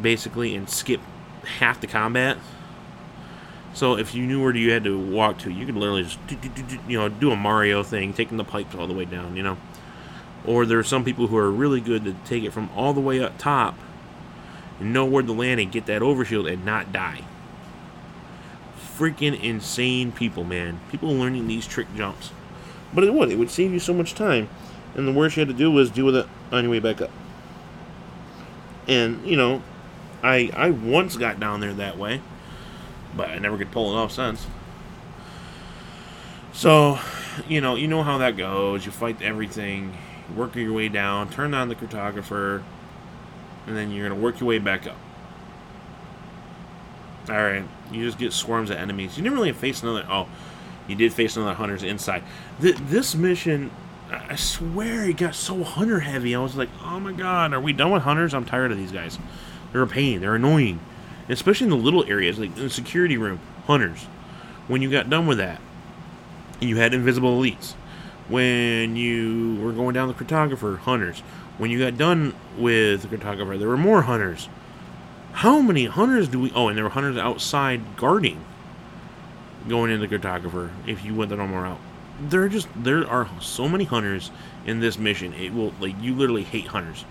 basically, and skip half the combat. So if you knew where you had to walk to, you could literally just, do you know, do a Mario thing, taking the pipes all the way down, you know. Or there are some people who are really good to take it from all the way up top and know where to land and get that overshield and not die. Freaking insane people, man. People learning these trick jumps. But it would. It would save you so much time. And the worst you had to do was deal with it on your way back up. And, you know, I I once got down there that way but I never could pull it off since. So, you know, you know how that goes. You fight everything, work your way down, turn on the cartographer, and then you're gonna work your way back up. All right, you just get swarms of enemies. You didn't really face another. Oh, you did face another hunters inside. Th- this mission, I swear, it got so hunter heavy. I was like, oh my god, are we done with hunters? I'm tired of these guys. They're a pain. They're annoying especially in the little areas like the security room, hunters. When you got done with that, you had invisible elites. When you were going down the cartographer, hunters. When you got done with the cartographer, there were more hunters. How many hunters do we? Oh, and there were hunters outside guarding, going in the cartographer. If you went the normal route, there are just there are so many hunters in this mission. It will like you literally hate hunters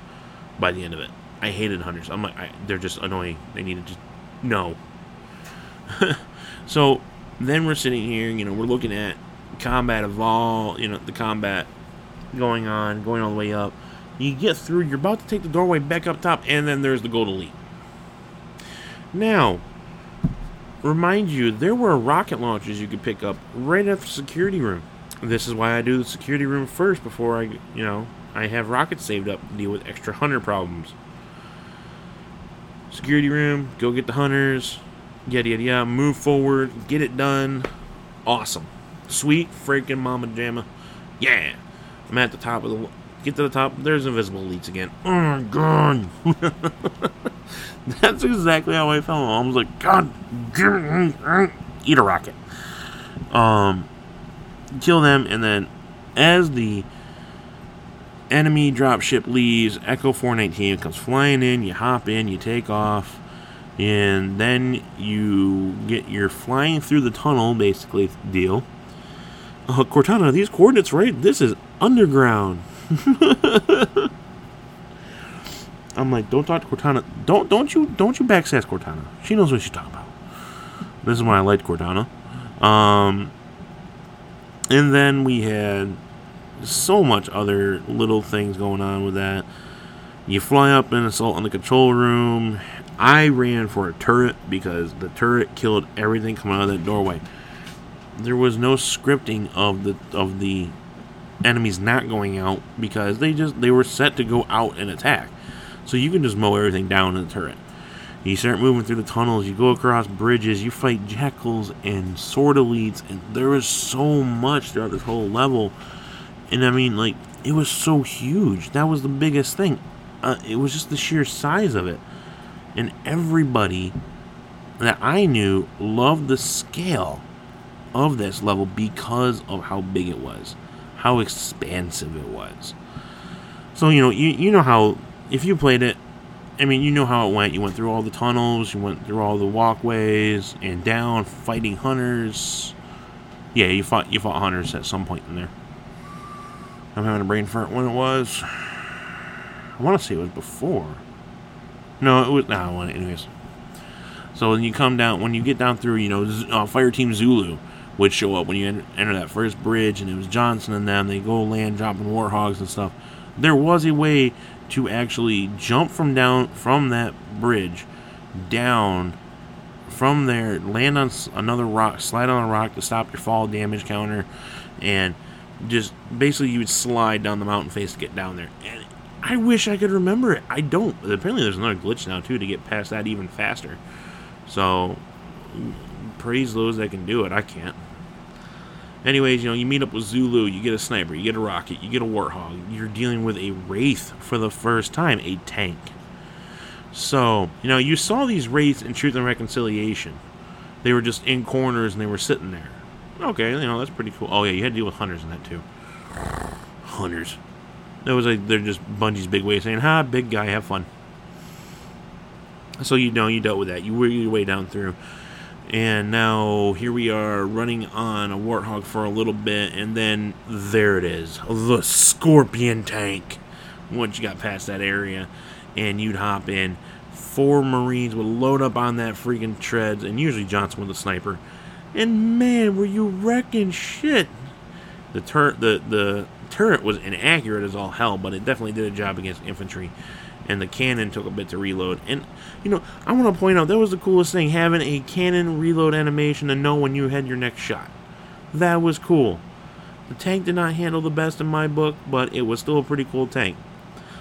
by the end of it. I hated hunters. I'm like, I, they're just annoying. They need to just no. (laughs) so then we're sitting here, you know, we're looking at combat of all, you know, the combat going on, going all the way up. You get through, you're about to take the doorway back up top, and then there's the gold elite. Now, remind you, there were rocket launchers you could pick up right at the security room. This is why I do the security room first before I, you know, I have rockets saved up to deal with extra hunter problems security room, go get the hunters, yada yada yada, move forward, get it done. Awesome. Sweet freaking mama jamma. Yeah. I'm at the top of the get to the top, there's invisible elites again. Oh my god. (laughs) That's exactly how I felt. I was like, God eat a rocket. Um kill them and then as the enemy dropship leaves, Echo 419 comes flying in, you hop in, you take off, and then you get your flying through the tunnel basically deal. Uh, Cortana, these coordinates right? This is underground. (laughs) I'm like, don't talk to Cortana. Don't don't you don't you backsass Cortana. She knows what she's talking about. This is why I liked Cortana. Um, and then we had so much other little things going on with that. You fly up and assault on the control room. I ran for a turret because the turret killed everything coming out of that doorway. There was no scripting of the of the enemies not going out because they just they were set to go out and attack. So you can just mow everything down in the turret. You start moving through the tunnels, you go across bridges, you fight jackals and sword elites, and there was so much throughout this whole level and I mean, like, it was so huge. That was the biggest thing. Uh, it was just the sheer size of it. And everybody that I knew loved the scale of this level because of how big it was, how expansive it was. So, you know, you, you know how, if you played it, I mean, you know how it went. You went through all the tunnels, you went through all the walkways, and down fighting hunters. Yeah, you fought you fought hunters at some point in there. I'm having a brain fart when it was. I want to say it was before. No, it was. No, anyways. So when you come down, when you get down through, you know, uh, Fire Team Zulu would show up when you enter that first bridge, and it was Johnson and them. They go land dropping warthogs and stuff. There was a way to actually jump from down from that bridge down from there, land on another rock, slide on a rock to stop your fall damage counter, and just basically you would slide down the mountain face to get down there. And I wish I could remember it. I don't. Apparently, there's another glitch now too to get past that even faster. So, praise those that can do it. I can't. Anyways, you know, you meet up with Zulu, you get a sniper, you get a rocket, you get a warthog. You're dealing with a wraith for the first time, a tank. So, you know, you saw these wraiths in Truth and Reconciliation. They were just in corners and they were sitting there. Okay, you know, that's pretty cool. Oh yeah, you had to deal with hunters in that too. Hunters. That was like they're just Bungie's big way of saying, "Ha, big guy, have fun." So you know you dealt with that. You worked your way down through, and now here we are running on a warthog for a little bit, and then there it is, the Scorpion tank. Once you got past that area, and you'd hop in, four Marines would load up on that freaking treads, and usually Johnson with a sniper, and man, were you wrecking shit. The turret, the the turret was inaccurate as all hell, but it definitely did a job against infantry. And the cannon took a bit to reload. And you know, I want to point out that was the coolest thing having a cannon reload animation to know when you had your next shot. That was cool. The tank did not handle the best in my book, but it was still a pretty cool tank.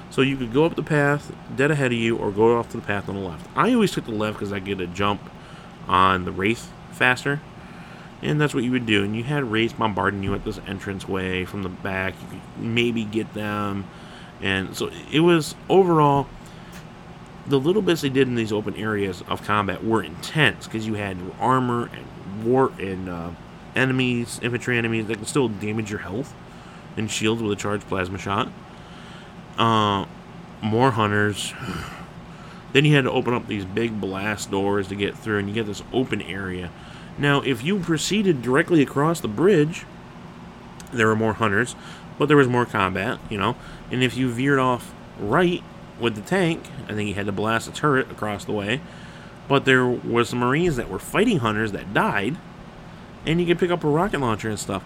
So you could go up the path dead ahead of you, or go off to the path on the left. I always took the left because I get a jump on the wraith faster and that's what you would do. And you had Wraiths bombarding you at this entrance way from the back. You could maybe get them, and so it was overall. The little bits they did in these open areas of combat were intense because you had armor and war and uh, enemies, infantry enemies that can still damage your health and shields with a charged plasma shot. Uh, more hunters. (sighs) Then you had to open up these big blast doors to get through, and you get this open area. Now, if you proceeded directly across the bridge, there were more hunters, but there was more combat, you know. And if you veered off right with the tank, I think you had to blast a turret across the way. But there was some Marines that were fighting hunters that died, and you could pick up a rocket launcher and stuff.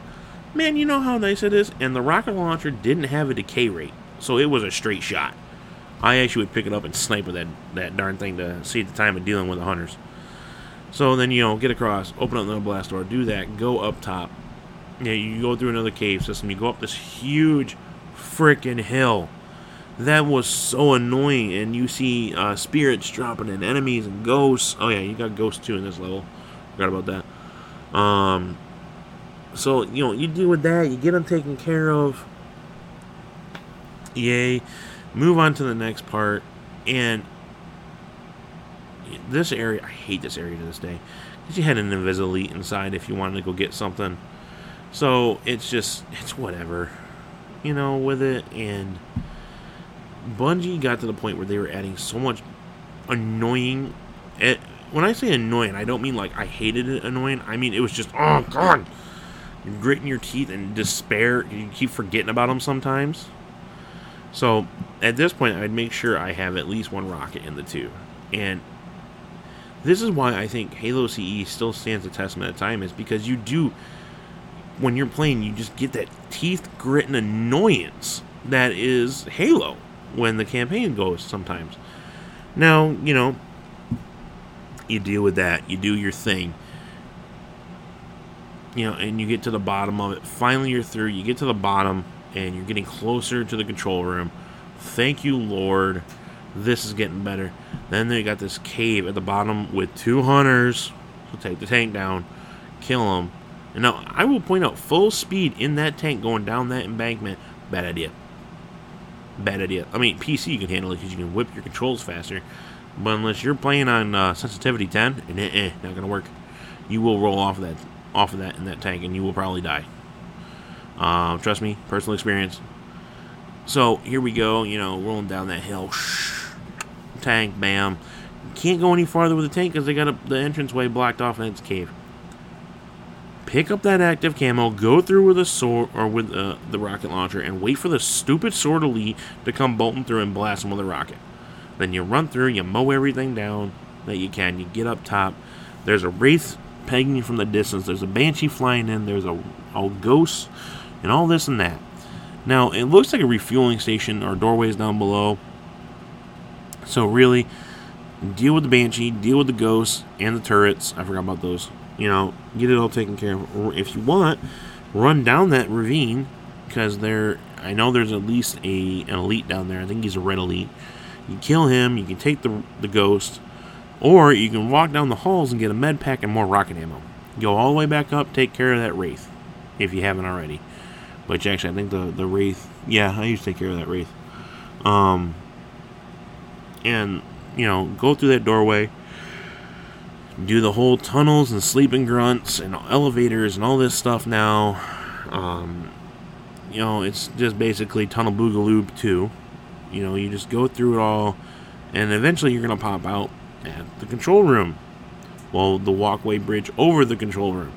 Man, you know how nice it is? And the rocket launcher didn't have a decay rate, so it was a straight shot. I actually would pick it up and snipe with that, that darn thing to save the time of dealing with the hunters. So then you know, get across, open up the blast door, do that, go up top. Yeah, you go through another cave system. You go up this huge freaking hill. That was so annoying, and you see uh, spirits dropping in enemies and ghosts. Oh yeah, you got ghosts too in this level. Forgot about that. Um, so you know you deal with that. You get them taken care of. Yay! Move on to the next part, and this area, I hate this area to this day. Because you had an Invisilite inside if you wanted to go get something. So it's just, it's whatever, you know, with it. And Bungie got to the point where they were adding so much annoying. It, when I say annoying, I don't mean like I hated it annoying. I mean it was just, oh, God. Gritting your teeth and despair. You keep forgetting about them sometimes. So at this point, I'd make sure I have at least one rocket in the two. And this is why I think Halo CE still stands the testament of time is because you do when you're playing you just get that teeth gritting annoyance that is Halo when the campaign goes sometimes. Now, you know, you deal with that, you do your thing. You know, and you get to the bottom of it. Finally you're through, you get to the bottom and you're getting closer to the control room. Thank you, Lord. This is getting better. Then they got this cave at the bottom with two hunters. So take the tank down, kill them. And now I will point out full speed in that tank going down that embankment. Bad idea. Bad idea. I mean, PC you can handle it because you can whip your controls faster. But unless you're playing on uh, sensitivity 10, and eh, not gonna work. You will roll off of that, off of that in that tank, and you will probably die. Um, trust me, personal experience. So here we go, you know, rolling down that hill. Shh. Tank, bam. Can't go any farther with the tank because they got a, the entranceway blocked off and it's cave. Pick up that active camo, go through with a sword or with uh, the rocket launcher, and wait for the stupid sword elite to come bolting through and blast them with a rocket. Then you run through, you mow everything down that you can. You get up top. There's a wraith pegging you from the distance. There's a banshee flying in. There's a, a ghost and all this and that. Now, it looks like a refueling station or doorways down below. So really, deal with the banshee, deal with the ghosts and the turrets. I forgot about those. You know, get it all taken care of. If you want, run down that ravine because there. I know there's at least a an elite down there. I think he's a red elite. You kill him. You can take the the ghost, or you can walk down the halls and get a med pack and more rocket ammo. Go all the way back up. Take care of that wraith if you haven't already. Which actually, I think the the wraith. Yeah, I used to take care of that wraith. Um. And you know, go through that doorway, do the whole tunnels and sleeping grunts and elevators and all this stuff now. Um, you know, it's just basically Tunnel Boogaloo 2. You know, you just go through it all, and eventually you're going to pop out at the control room. Well, the walkway bridge over the control room.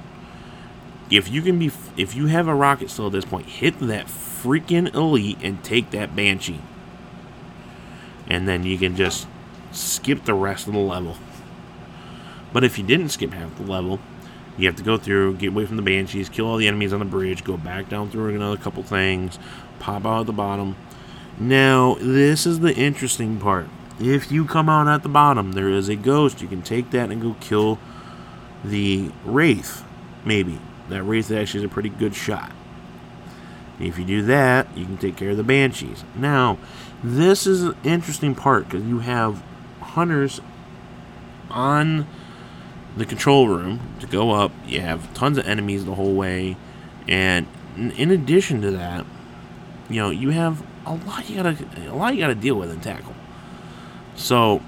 If you can be, if you have a rocket still at this point, hit that freaking elite and take that banshee, and then you can just skip the rest of the level. But if you didn't skip half the level, you have to go through, get away from the banshees, kill all the enemies on the bridge, go back down through another couple things, pop out at the bottom. Now, this is the interesting part. If you come out at the bottom, there is a ghost. You can take that and go kill the Wraith, maybe. That Wraith actually is a pretty good shot. If you do that, you can take care of the Banshees. Now, this is an interesting part because you have hunters on the control room to go up. You have tons of enemies the whole way, and in addition to that, you know you have a lot you gotta a lot you gotta deal with and tackle. So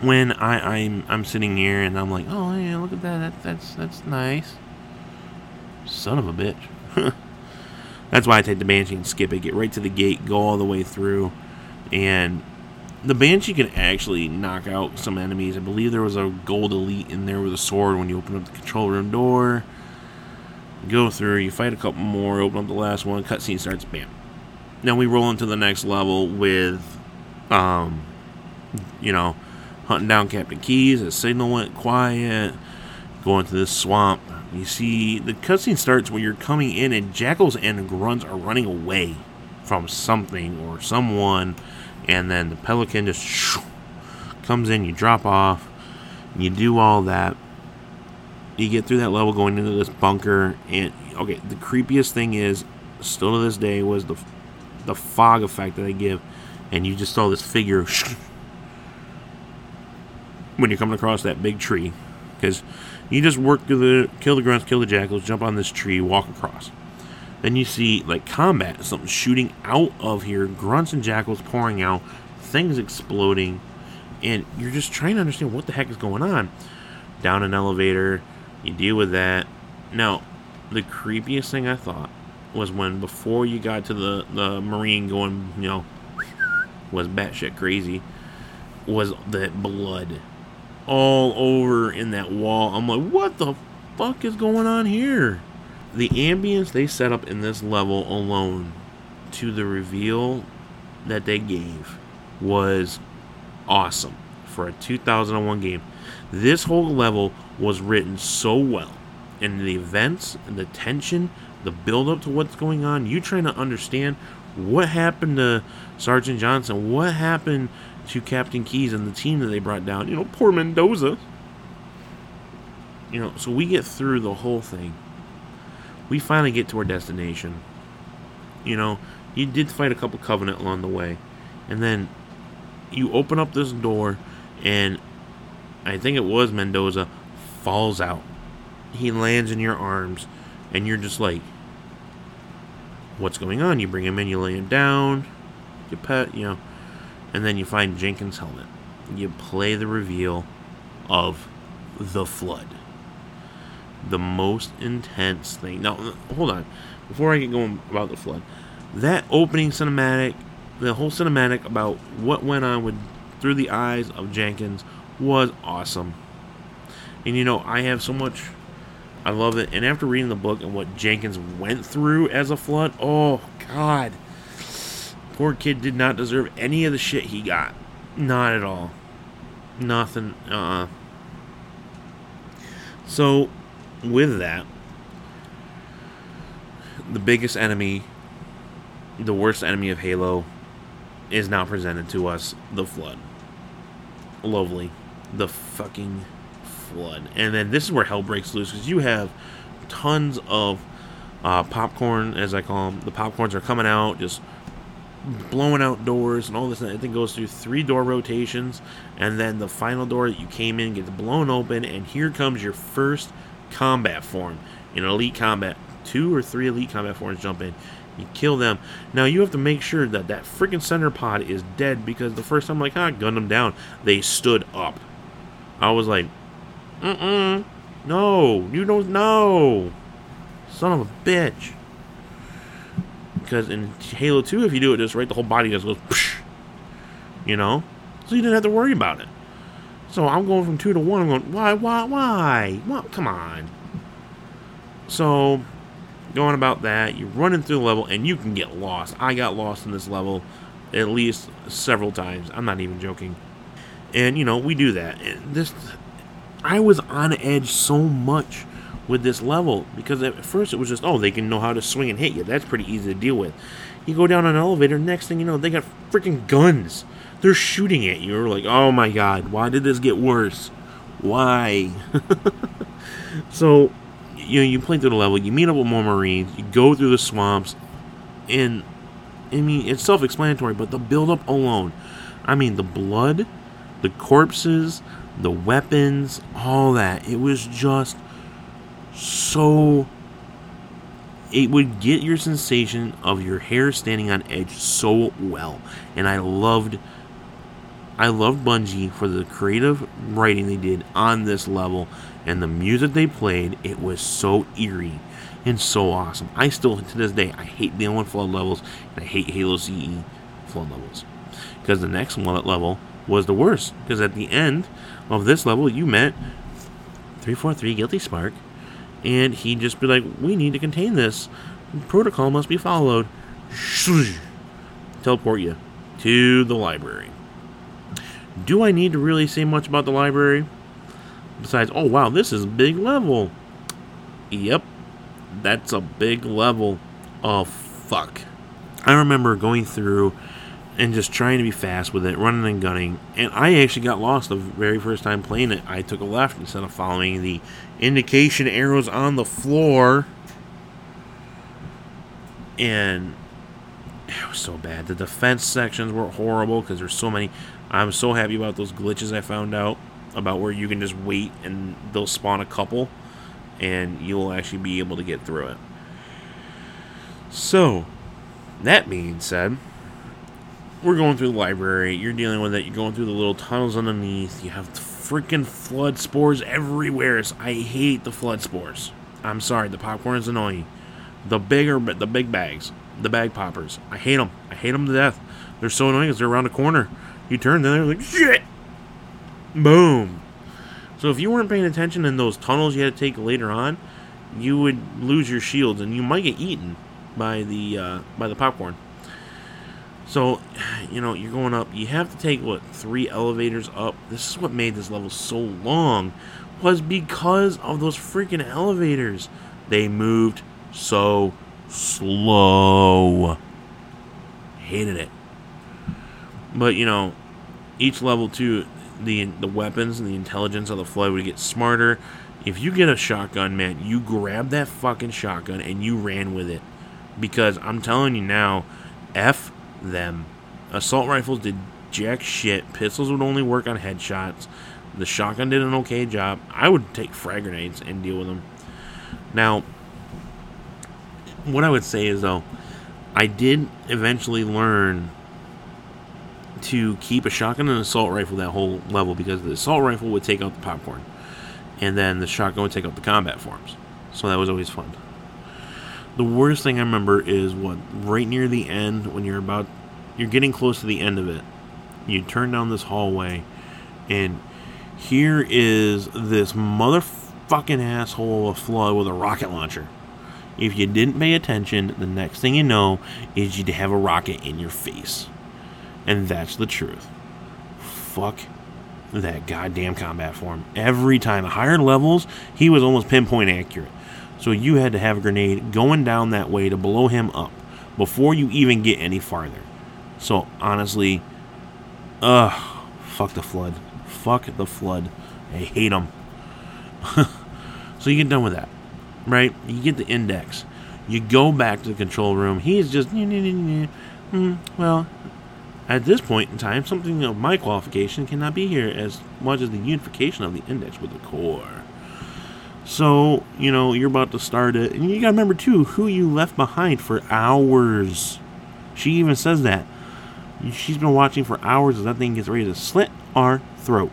when I, I'm I'm sitting here and I'm like, oh yeah, look at that, that that's that's nice. Son of a bitch. (laughs) that's why I take the banshee and skip it, get right to the gate, go all the way through, and the Banshee can actually knock out some enemies. I believe there was a gold elite in there with a sword when you open up the control room door. Go through, you fight a couple more, open up the last one, cutscene starts, bam. Now we roll into the next level with, um, you know, hunting down Captain Keyes. The signal went quiet. Going to this swamp. You see, the cutscene starts when you're coming in, and jackals and grunts are running away from something or someone and then the pelican just shoo, comes in. You drop off, you do all that. You get through that level going into this bunker, and okay, the creepiest thing is still to this day was the the fog effect that they give, and you just saw this figure (laughs) when you're coming across that big tree, because you just work through the kill the grunts, kill the jackals, jump on this tree, walk across. Then you see like combat, something shooting out of here, grunts and jackals pouring out, things exploding, and you're just trying to understand what the heck is going on. Down an elevator, you deal with that. Now, the creepiest thing I thought was when before you got to the, the marine going, you know, was batshit crazy, was that blood all over in that wall. I'm like, what the fuck is going on here? The ambience they set up in this level alone to the reveal that they gave was awesome for a 2001 game. This whole level was written so well. And the events, and the tension, the build up to what's going on, you trying to understand what happened to Sergeant Johnson, what happened to Captain Keyes and the team that they brought down. You know, poor Mendoza. You know, so we get through the whole thing we finally get to our destination. You know, you did fight a couple Covenant along the way. And then you open up this door, and I think it was Mendoza, falls out. He lands in your arms, and you're just like, what's going on? You bring him in, you lay him down, you pet, you know, and then you find Jenkins' helmet. You play the reveal of the Flood the most intense thing. Now, hold on. Before I get going about the flood, that opening cinematic, the whole cinematic about what went on with through the eyes of Jenkins was awesome. And you know, I have so much I love it. And after reading the book and what Jenkins went through as a flood, oh god. Poor kid did not deserve any of the shit he got. Not at all. Nothing. Uh uh So with that, the biggest enemy, the worst enemy of Halo, is now presented to us the flood. Lovely. The fucking flood. And then this is where hell breaks loose because you have tons of uh, popcorn, as I call them. The popcorns are coming out, just blowing out doors and all this. And I think goes through three door rotations, and then the final door that you came in gets blown open, and here comes your first combat form in elite combat. Two or three elite combat forms jump in. You kill them. Now you have to make sure that that freaking center pod is dead because the first time, I'm like, ah, gunned them down. They stood up. I was like, mm mm, no, you don't know, son of a bitch. Because in Halo 2, if you do it just right, the whole body just goes, Psh, you know? So you didn't have to worry about it. So I'm going from 2 to 1. I'm going, why, why, why? Come on. So, going about that, you're running through the level, and you can get lost. I got lost in this level at least several times. I'm not even joking. And, you know, we do that. And this, I was on edge so much with this level because at first it was just oh they can know how to swing and hit you that's pretty easy to deal with you go down an elevator next thing you know they got freaking guns they're shooting at you. You're like oh my god why did this get worse? Why? (laughs) So you know you play through the level you meet up with more marines you go through the swamps and i mean it's self-explanatory but the build up alone i mean the blood the corpses the weapons all that it was just so it would get your sensation of your hair standing on edge so well and i loved i loved bungie for the creative writing they did on this level and the music they played it was so eerie and so awesome i still to this day i hate the one flood levels and i hate halo ce flood levels because the next one level was the worst because at the end of this level you met 343 guilty spark and he'd just be like, "We need to contain this. Protocol must be followed." Teleport you to the library. Do I need to really say much about the library? Besides, oh wow, this is big level. Yep, that's a big level. Oh fuck. I remember going through and just trying to be fast with it, running and gunning. And I actually got lost the very first time playing it. I took a left instead of following the indication arrows on the floor. And it was so bad. The defense sections were horrible because there's so many. I'm so happy about those glitches I found out about where you can just wait and they'll spawn a couple and you'll actually be able to get through it. So, that being said, we're going through the library. You're dealing with it. You're going through the little tunnels underneath. You have freaking flood spores everywhere. I hate the flood spores. I'm sorry. The popcorn is annoying. The bigger, the big bags, the bag poppers. I hate them. I hate them to death. They're so annoying because they're around the corner. You turn, then they're like shit. Boom. So if you weren't paying attention in those tunnels you had to take later on, you would lose your shields and you might get eaten by the uh, by the popcorn. So, (sighs) you know, you're going up. You have to take what three elevators up. This is what made this level so long, was because of those freaking elevators. They moved so slow. Hated it. But you know, each level too, the the weapons and the intelligence of the flood would get smarter. If you get a shotgun, man, you grab that fucking shotgun and you ran with it. Because I'm telling you now, F them. Assault rifles did jack shit. Pistols would only work on headshots. The shotgun did an okay job. I would take frag grenades and deal with them. Now, what I would say is though, I did eventually learn to keep a shotgun and an assault rifle that whole level because the assault rifle would take out the popcorn, and then the shotgun would take out the combat forms. So that was always fun. The worst thing I remember is what right near the end when you're about you're getting close to the end of it. You turn down this hallway and here is this motherfucking asshole of a flood with a rocket launcher. If you didn't pay attention, the next thing you know is you'd have a rocket in your face. And that's the truth. Fuck that goddamn combat form. Every time, higher levels, he was almost pinpoint accurate. So you had to have a grenade going down that way to blow him up before you even get any farther. So honestly, ugh, fuck the flood. Fuck the flood. I hate them. (laughs) so you get done with that, right? You get the index. You go back to the control room. He's just, mm, well, at this point in time, something of my qualification cannot be here as much as the unification of the index with the core. So, you know, you're about to start it. And you gotta remember, too, who you left behind for hours. She even says that. She's been watching for hours as that thing gets ready to slit our throat.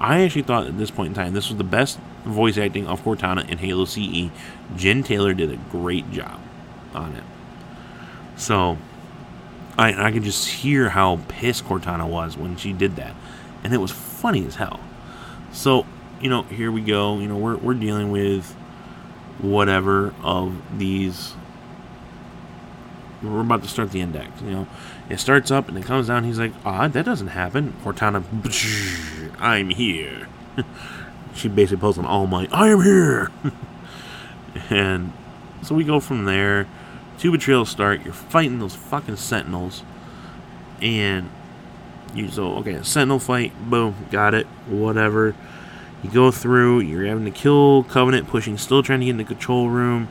I actually thought at this point in time this was the best voice acting of Cortana in Halo CE. Jen Taylor did a great job on it. So, I, I could just hear how pissed Cortana was when she did that. And it was funny as hell. So, you know, here we go. You know, we're, we're dealing with whatever of these. We're about to start the index. You know, it starts up and it comes down. He's like, "Ah, that doesn't happen." Cortana, (laughs) I'm here. (laughs) she basically pulls on all my, I am here. (laughs) and so we go from there. Two betrayals start. You're fighting those fucking sentinels, and you so okay. Sentinel fight. Boom, got it. Whatever. You go through. You're having to kill Covenant, pushing, still trying to get in the control room.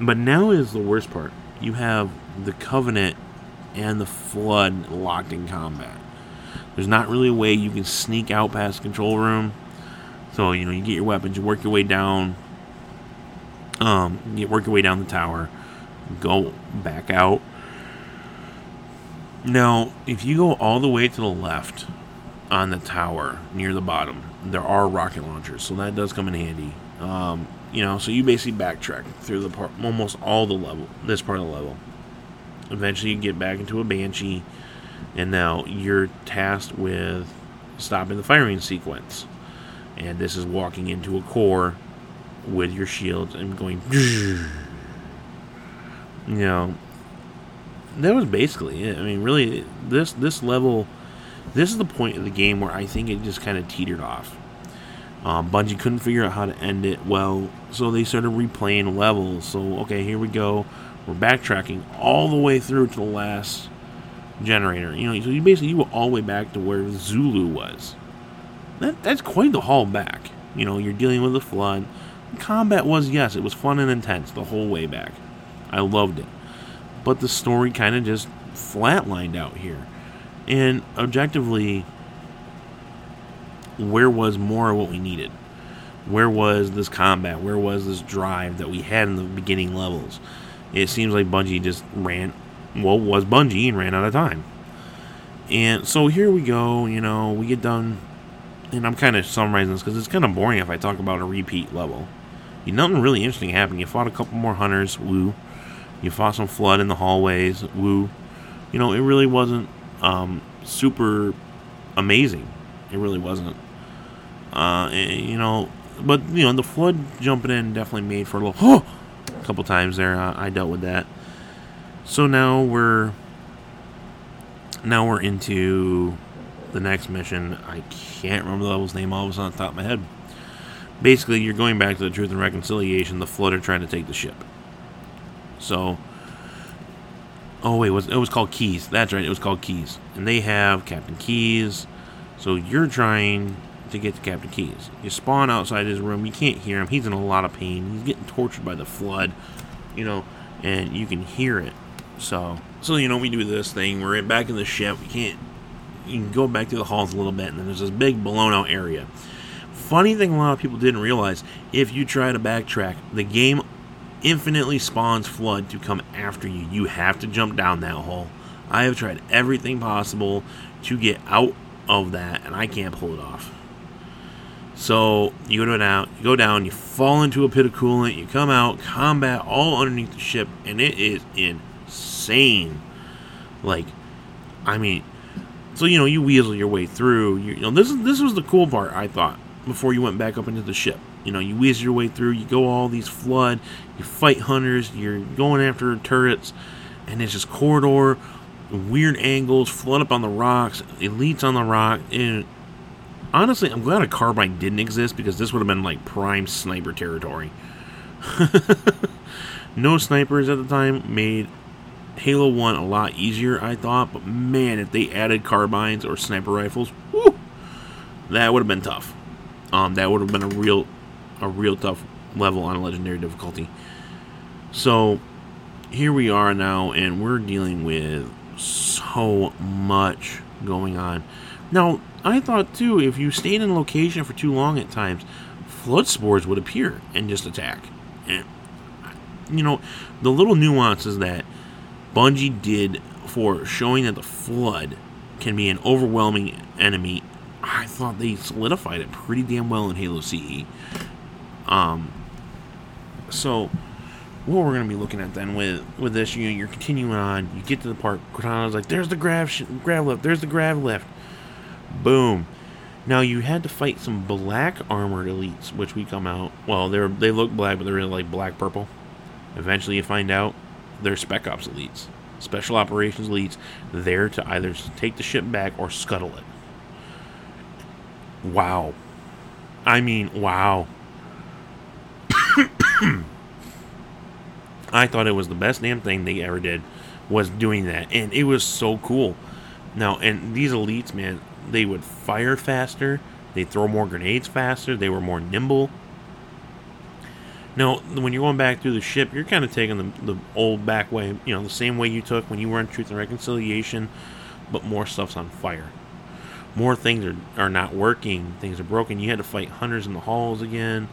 But now is the worst part. You have the Covenant and the Flood locked in combat. There's not really a way you can sneak out past the control room. So you know you get your weapons, you work your way down. Um, you work your way down the tower go back out. Now, if you go all the way to the left on the tower near the bottom, there are rocket launchers, so that does come in handy. Um, you know, so you basically backtrack through the part, almost all the level, this part of the level. Eventually, you get back into a banshee, and now you're tasked with stopping the firing sequence. And this is walking into a core with your shields and going you know, that was basically it. I mean, really, this this level, this is the point of the game where I think it just kind of teetered off. Um, Bungie couldn't figure out how to end it well, so they started replaying levels. So okay, here we go. We're backtracking all the way through to the last generator. You know, so you basically you go all the way back to where Zulu was. That that's quite the haul back. You know, you're dealing with the flood. combat was yes, it was fun and intense the whole way back. I loved it. But the story kind of just flatlined out here. And objectively, where was more of what we needed? Where was this combat? Where was this drive that we had in the beginning levels? It seems like Bungie just ran, well, was Bungie and ran out of time. And so here we go, you know, we get done, and I'm kind of summarizing this because it's kind of boring if I talk about a repeat level. You, nothing really interesting happened. You fought a couple more hunters, woo. You fought some flood in the hallways. Woo. You know, it really wasn't um, super amazing. It really wasn't. Uh, and, you know, but you know, the flood jumping in definitely made for a little. Oh, (gasps) a couple times there, I dealt with that. So now we're now we're into the next mission. I can't remember the level's name all of a sudden on top of my head. Basically, you're going back to the Truth and Reconciliation. The Flood are trying to take the ship. So, oh wait, it was it was called Keyes? That's right, it was called Keyes. and they have Captain Keyes. So you're trying to get to Captain Keyes. You spawn outside his room. You can't hear him. He's in a lot of pain. He's getting tortured by the flood, you know, and you can hear it. So, so you know, we do this thing. We're back in the ship. We can't. You can go back through the halls a little bit, and then there's this big blown out area. Funny thing, a lot of people didn't realize if you try to backtrack, the game infinitely spawns flood to come after you. You have to jump down that hole. I have tried everything possible to get out of that, and I can't pull it off. So you go down, you go down, you fall into a pit of coolant, you come out, combat all underneath the ship, and it is insane. Like, I mean, so you know you weasel your way through. You, you know this is this was the cool part I thought before you went back up into the ship. You know, you whiz your way through, you go all these flood, you fight hunters, you're going after turrets, and it's just corridor, weird angles, flood up on the rocks, elites on the rock, and honestly, I'm glad a carbine didn't exist because this would have been like prime sniper territory. (laughs) no snipers at the time made Halo 1 a lot easier, I thought, but man, if they added carbines or sniper rifles, whew, that would have been tough. Um, that would have been a real, a real tough level on a legendary difficulty. So here we are now, and we're dealing with so much going on. Now, I thought too, if you stayed in location for too long at times, flood spores would appear and just attack. And you know, the little nuances that Bungie did for showing that the flood can be an overwhelming enemy, I thought they solidified it pretty damn well in Halo CE. Um, so what we're going to be looking at then with with this, you know, you're continuing on. You get to the part. Cortana's like, "There's the grav sh- grav lift. There's the grav lift." Boom. Now you had to fight some black armored elites, which we come out. Well, they're they look black, but they're really like black purple. Eventually, you find out they're Spec Ops elites, Special Operations elites, there to either take the ship back or scuttle it. Wow. I mean, wow. I thought it was the best damn thing they ever did was doing that, and it was so cool. Now, and these elites, man, they would fire faster, they throw more grenades faster, they were more nimble. Now, when you're going back through the ship, you're kind of taking the, the old back way, you know, the same way you took when you were in Truth and Reconciliation, but more stuff's on fire. More things are, are not working, things are broken. You had to fight hunters in the halls again.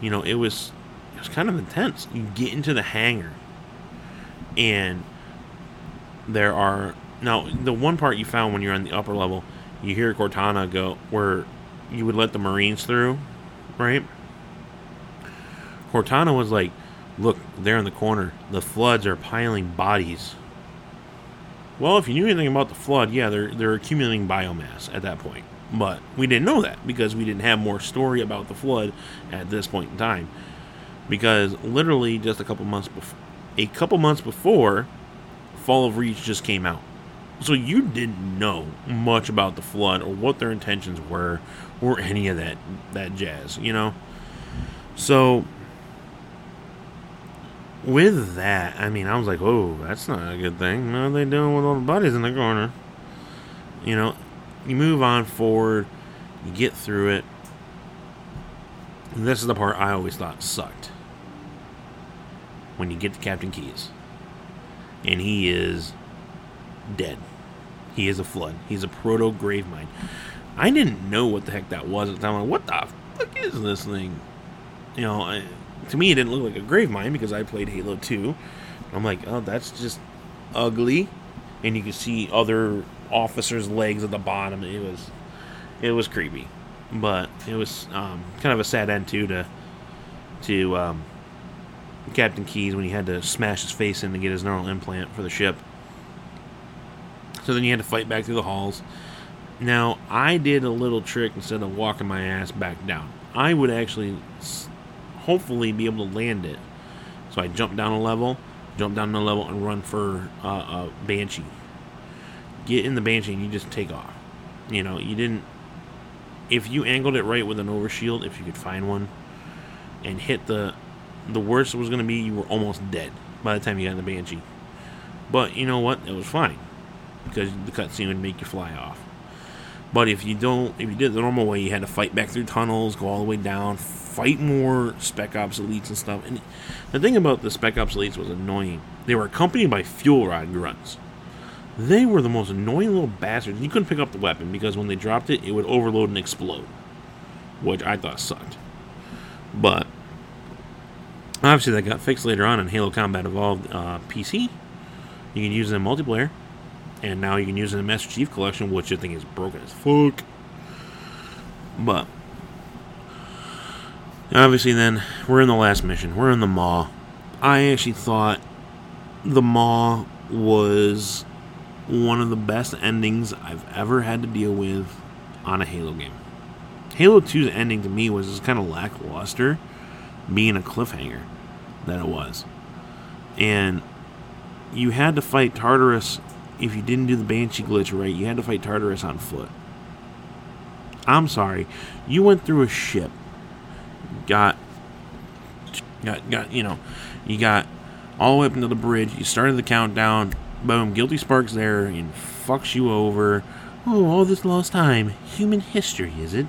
You know, it was it was kind of intense. You get into the hangar, and there are now the one part you found when you're on the upper level, you hear Cortana go where you would let the Marines through, right? Cortana was like, "Look, there in the corner. The floods are piling bodies." Well, if you knew anything about the flood, yeah, they're they're accumulating biomass at that point. But we didn't know that because we didn't have more story about the flood at this point in time because literally just a couple months before, a couple months before, Fall of Reach just came out. So you didn't know much about the flood or what their intentions were or any of that that jazz, you know. So with that, I mean, I was like, "Oh, that's not a good thing." What are they doing with all the bodies in the corner? You know, you move on forward, you get through it. And this is the part I always thought sucked when you get to Captain Keyes. And he is dead. He is a flood. He's a proto Gravemind. I didn't know what the heck that was at the time. I'm like, what the fuck is this thing? You know, I, to me, it didn't look like a Gravemind because I played Halo 2. I'm like, oh, that's just ugly. And you can see other officers' legs at the bottom. It was, it was creepy, but it was um, kind of a sad end too to, to um, Captain Keyes when he had to smash his face in to get his neural implant for the ship. So then you had to fight back through the halls. Now, I did a little trick instead of walking my ass back down. I would actually hopefully be able to land it. So I jump down a level, jump down a level, and run for uh, a Banshee. Get in the Banshee and you just take off. You know, you didn't. If you angled it right with an overshield, if you could find one, and hit the the worst it was going to be you were almost dead by the time you got in the Banshee. But you know what? It was fine because the cutscene would make you fly off. But if you don't, if you did the normal way, you had to fight back through tunnels, go all the way down, fight more Spec Ops elites and stuff. And the thing about the Spec Ops elites was annoying. They were accompanied by fuel rod grunts. They were the most annoying little bastards. You couldn't pick up the weapon because when they dropped it, it would overload and explode, which I thought sucked. But Obviously, that got fixed later on in Halo Combat Evolved uh, PC. You can use it in multiplayer, and now you can use it in the Master Chief Collection, which I think is broken as fuck. But obviously, then we're in the last mission. We're in the Maw. I actually thought the Maw was one of the best endings I've ever had to deal with on a Halo game. Halo 2's ending to me was just kind of lackluster being a cliffhanger that it was. And you had to fight Tartarus if you didn't do the Banshee glitch right, you had to fight Tartarus on foot. I'm sorry. You went through a ship. Got got got you know, you got all the way up into the bridge, you started the countdown, boom, Guilty Spark's there and fucks you over. Oh, all this lost time. Human history, is it?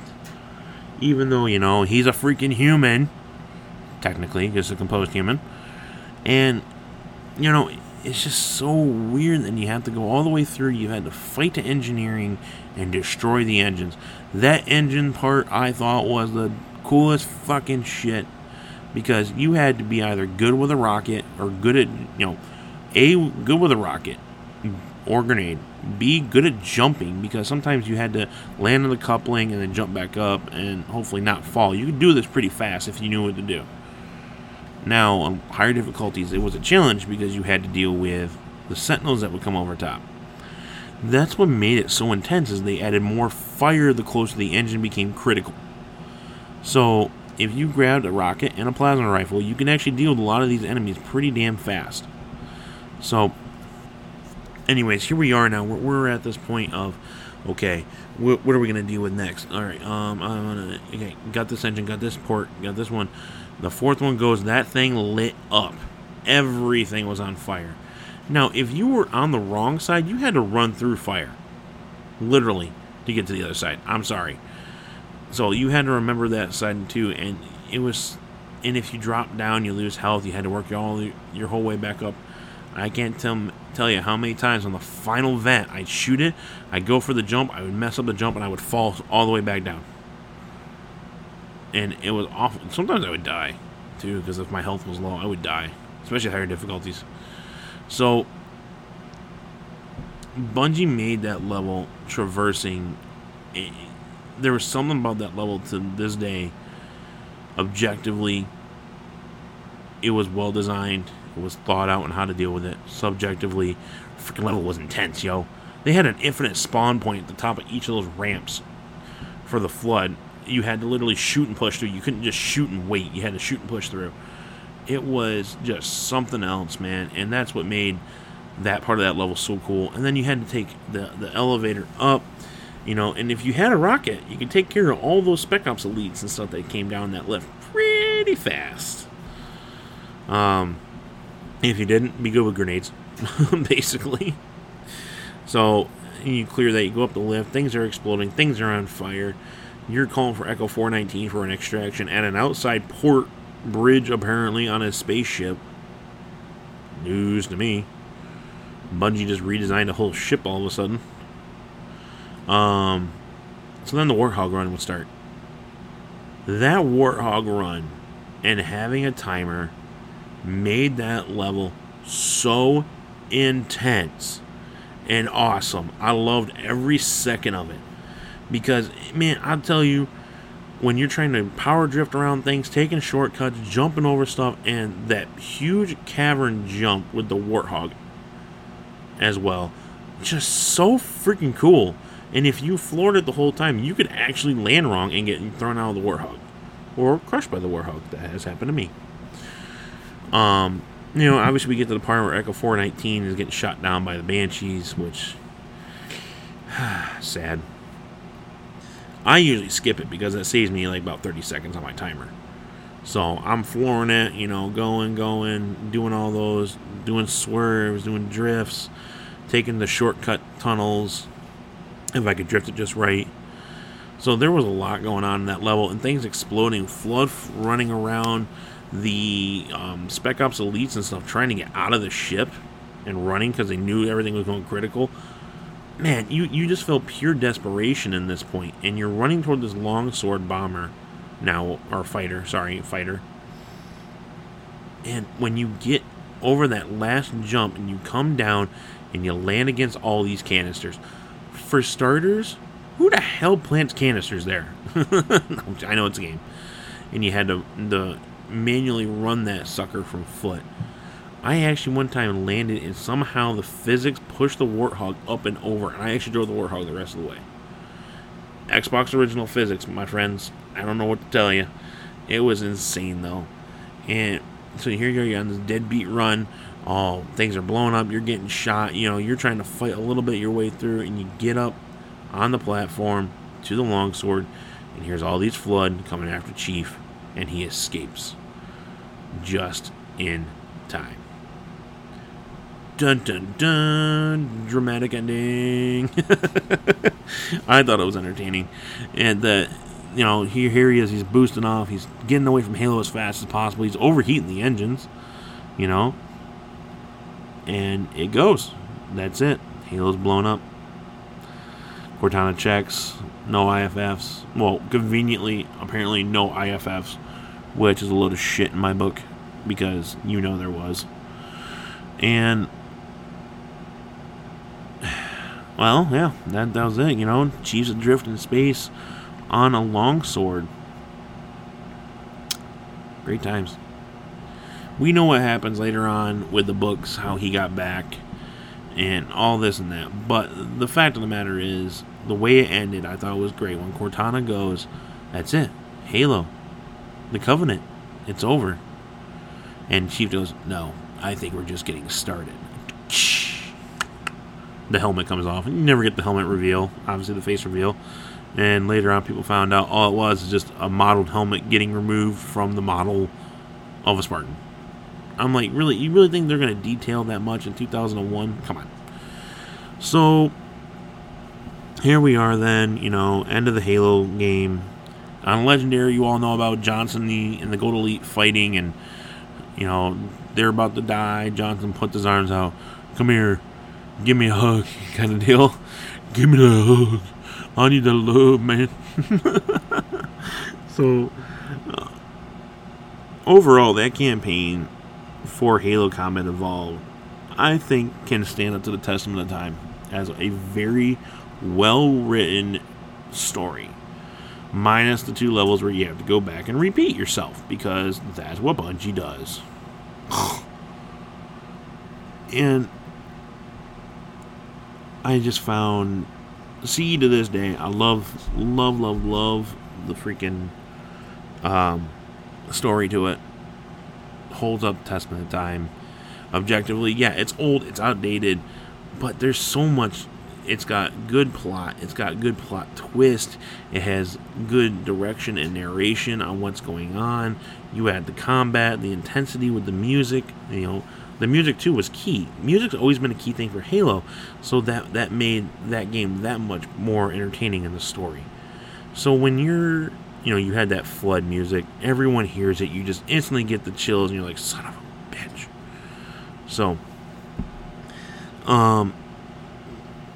Even though, you know, he's a freaking human. Technically, just a composed human. And, you know, it's just so weird that you have to go all the way through. You had to fight the engineering and destroy the engines. That engine part I thought was the coolest fucking shit because you had to be either good with a rocket or good at, you know, A, good with a rocket or grenade. B, good at jumping because sometimes you had to land on the coupling and then jump back up and hopefully not fall. You could do this pretty fast if you knew what to do. Now, on higher difficulties, it was a challenge because you had to deal with the sentinels that would come over top. That's what made it so intense is they added more fire the closer the engine became critical. So, if you grabbed a rocket and a plasma rifle, you can actually deal with a lot of these enemies pretty damn fast. So, anyways, here we are now. We're, we're at this point of, okay, what, what are we gonna deal with next? All right, um, I'm gonna okay, got this engine, got this port, got this one. The fourth one goes. That thing lit up. Everything was on fire. Now, if you were on the wrong side, you had to run through fire, literally, to get to the other side. I'm sorry. So you had to remember that side too, and it was, and if you drop down, you lose health. You had to work your all your whole way back up. I can't tell tell you how many times on the final vent I'd shoot it, I'd go for the jump, I would mess up the jump, and I would fall all the way back down. And it was awful. Sometimes I would die too, because if my health was low, I would die, especially higher difficulties. So Bungie made that level traversing. It, there was something about that level to this day. Objectively, it was well designed. It was thought out on how to deal with it. Subjectively, freaking level was intense, yo. They had an infinite spawn point at the top of each of those ramps for the flood. You had to literally shoot and push through. You couldn't just shoot and wait. You had to shoot and push through. It was just something else, man. And that's what made that part of that level so cool. And then you had to take the, the elevator up, you know, and if you had a rocket, you could take care of all those Spec Ops elites and stuff that came down that lift pretty fast. Um, if you didn't, be good with grenades, (laughs) basically. So you clear that, you go up the lift, things are exploding, things are on fire. You're calling for Echo 419 for an extraction at an outside port bridge, apparently, on a spaceship. News to me. Bungie just redesigned a whole ship all of a sudden. Um, so then the Warthog run would start. That Warthog run and having a timer made that level so intense and awesome. I loved every second of it. Because, man, I'll tell you, when you're trying to power drift around things, taking shortcuts, jumping over stuff, and that huge cavern jump with the Warthog as well, just so freaking cool. And if you floored it the whole time, you could actually land wrong and get thrown out of the Warthog. Or crushed by the Warthog. That has happened to me. Um, you know, obviously we get to the part where Echo 419 is getting shot down by the Banshees, which (sighs) sad. I usually skip it because it saves me like about 30 seconds on my timer. So I'm flooring it, you know, going, going, doing all those, doing swerves, doing drifts, taking the shortcut tunnels, if I could drift it just right. So there was a lot going on in that level, and things exploding, flood running around, the um, Spec Ops elites and stuff trying to get out of the ship and running because they knew everything was going critical. Man, you, you just felt pure desperation in this point, and you're running toward this longsword bomber now, or fighter, sorry, fighter. And when you get over that last jump and you come down and you land against all these canisters, for starters, who the hell plants canisters there? (laughs) I know it's a game. And you had to, the manually run that sucker from foot. I actually one time landed and somehow the physics pushed the Warthog up and over, and I actually drove the Warthog the rest of the way. Xbox original physics, my friends. I don't know what to tell you. It was insane though. And so here you go, you're on this deadbeat run. Oh, things are blowing up. You're getting shot. You know, you're trying to fight a little bit your way through, and you get up on the platform to the longsword, and here's all these flood coming after Chief, and he escapes just in time. Dun dun dun! Dramatic ending. (laughs) I thought it was entertaining, and that you know here here he is. He's boosting off. He's getting away from Halo as fast as possible. He's overheating the engines, you know, and it goes. That's it. Halo's blown up. Cortana checks. No IFFs. Well, conveniently, apparently no IFFs, which is a load of shit in my book because you know there was. And well, yeah, that, that was it. You know, Chiefs adrift in space on a longsword. Great times. We know what happens later on with the books, how he got back, and all this and that. But the fact of the matter is, the way it ended, I thought it was great. When Cortana goes, that's it. Halo. The Covenant. It's over. And Chief goes, no, I think we're just getting started. The helmet comes off. And you never get the helmet reveal. Obviously, the face reveal. And later on, people found out all it was is just a modeled helmet getting removed from the model of a Spartan. I'm like, really? You really think they're going to detail that much in 2001? Come on. So, here we are then, you know, end of the Halo game. On Legendary, you all know about Johnson the, and the Gold Elite fighting, and, you know, they're about to die. Johnson puts his arms out. Come here. Give me a hug, kind of deal. Give me the hug. I need the love, man. (laughs) so, uh, overall, that campaign for Halo Combat Evolved, I think, can stand up to the testament of time as a very well written story. Minus the two levels where you have to go back and repeat yourself, because that's what Bungie does. (sighs) and I just found see to this day, I love, love, love, love the freaking um, story to it. Holds up testament of time. Objectively, yeah, it's old, it's outdated, but there's so much. It's got good plot. It's got good plot twist. It has good direction and narration on what's going on. You add the combat, the intensity with the music. You know, the music too was key. Music's always been a key thing for Halo, so that that made that game that much more entertaining in the story. So when you're, you know, you had that flood music, everyone hears it, you just instantly get the chills, and you're like, son of a bitch. So, um,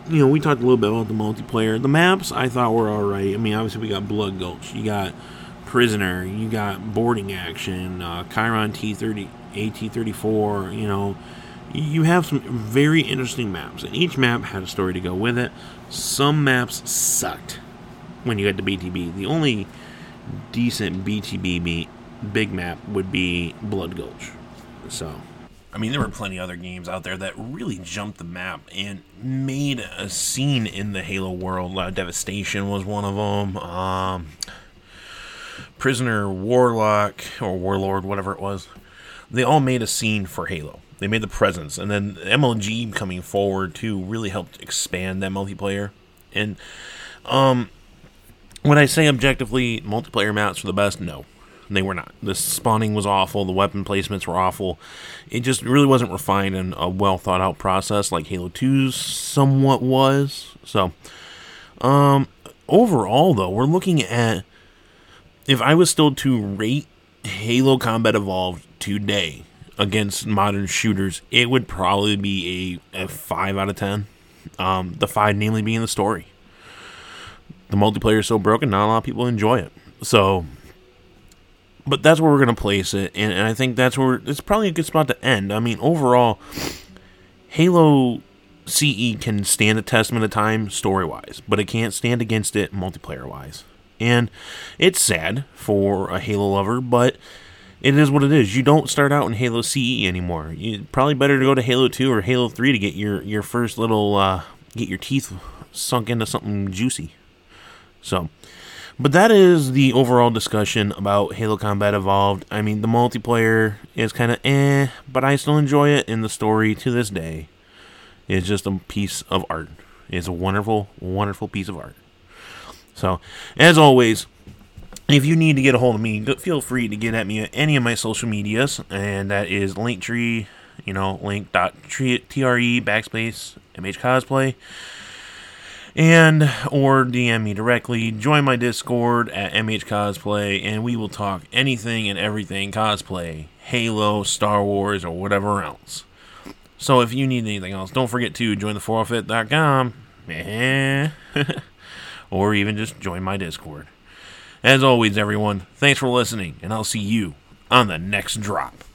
you know, we talked a little bit about the multiplayer. The maps I thought were all right. I mean, obviously we got Blood Gulch, you got Prisoner, you got Boarding Action, uh, Chiron T30 AT34, you know, you have some very interesting maps, and each map had a story to go with it. Some maps sucked when you got to BTB. The only decent BTB big map would be Blood Gulch. So, I mean, there were plenty other games out there that really jumped the map and made a scene in the Halo world. Uh, Devastation was one of them. Um, Prisoner, Warlock, or Warlord, whatever it was they all made a scene for Halo. They made the presence, and then MLG coming forward too really helped expand that multiplayer. And um, when I say objectively, multiplayer maps were the best, no, they were not. The spawning was awful. The weapon placements were awful. It just really wasn't refined and a well thought out process like Halo 2 somewhat was. So, um, overall though, we're looking at if I was still to rate Halo Combat Evolved today against modern shooters, it would probably be a, a 5 out of 10. Um, the 5 namely being the story. The multiplayer is so broken, not a lot of people enjoy it. So, but that's where we're to place it. And, and I think that's where it's probably a good spot to end. I mean, overall, Halo CE can stand the testament of time story wise, but it can't stand against it multiplayer wise. And it's sad for a Halo lover, but it is what it is. You don't start out in Halo CE anymore. You probably better to go to Halo 2 or Halo 3 to get your your first little uh, get your teeth sunk into something juicy. So, but that is the overall discussion about Halo Combat Evolved. I mean, the multiplayer is kind of eh, but I still enjoy it, and the story to this day is just a piece of art. It's a wonderful, wonderful piece of art. So, as always, if you need to get a hold of me, feel free to get at me at any of my social medias, and that is Linktree, you know, link.tre backspace MH cosplay. And or DM me directly. Join my Discord at MH Cosplay, and we will talk anything and everything cosplay, Halo, Star Wars, or whatever else. So if you need anything else, don't forget to join the 4fit.com. Eh, (laughs) or even just join my Discord. As always, everyone, thanks for listening, and I'll see you on the next drop.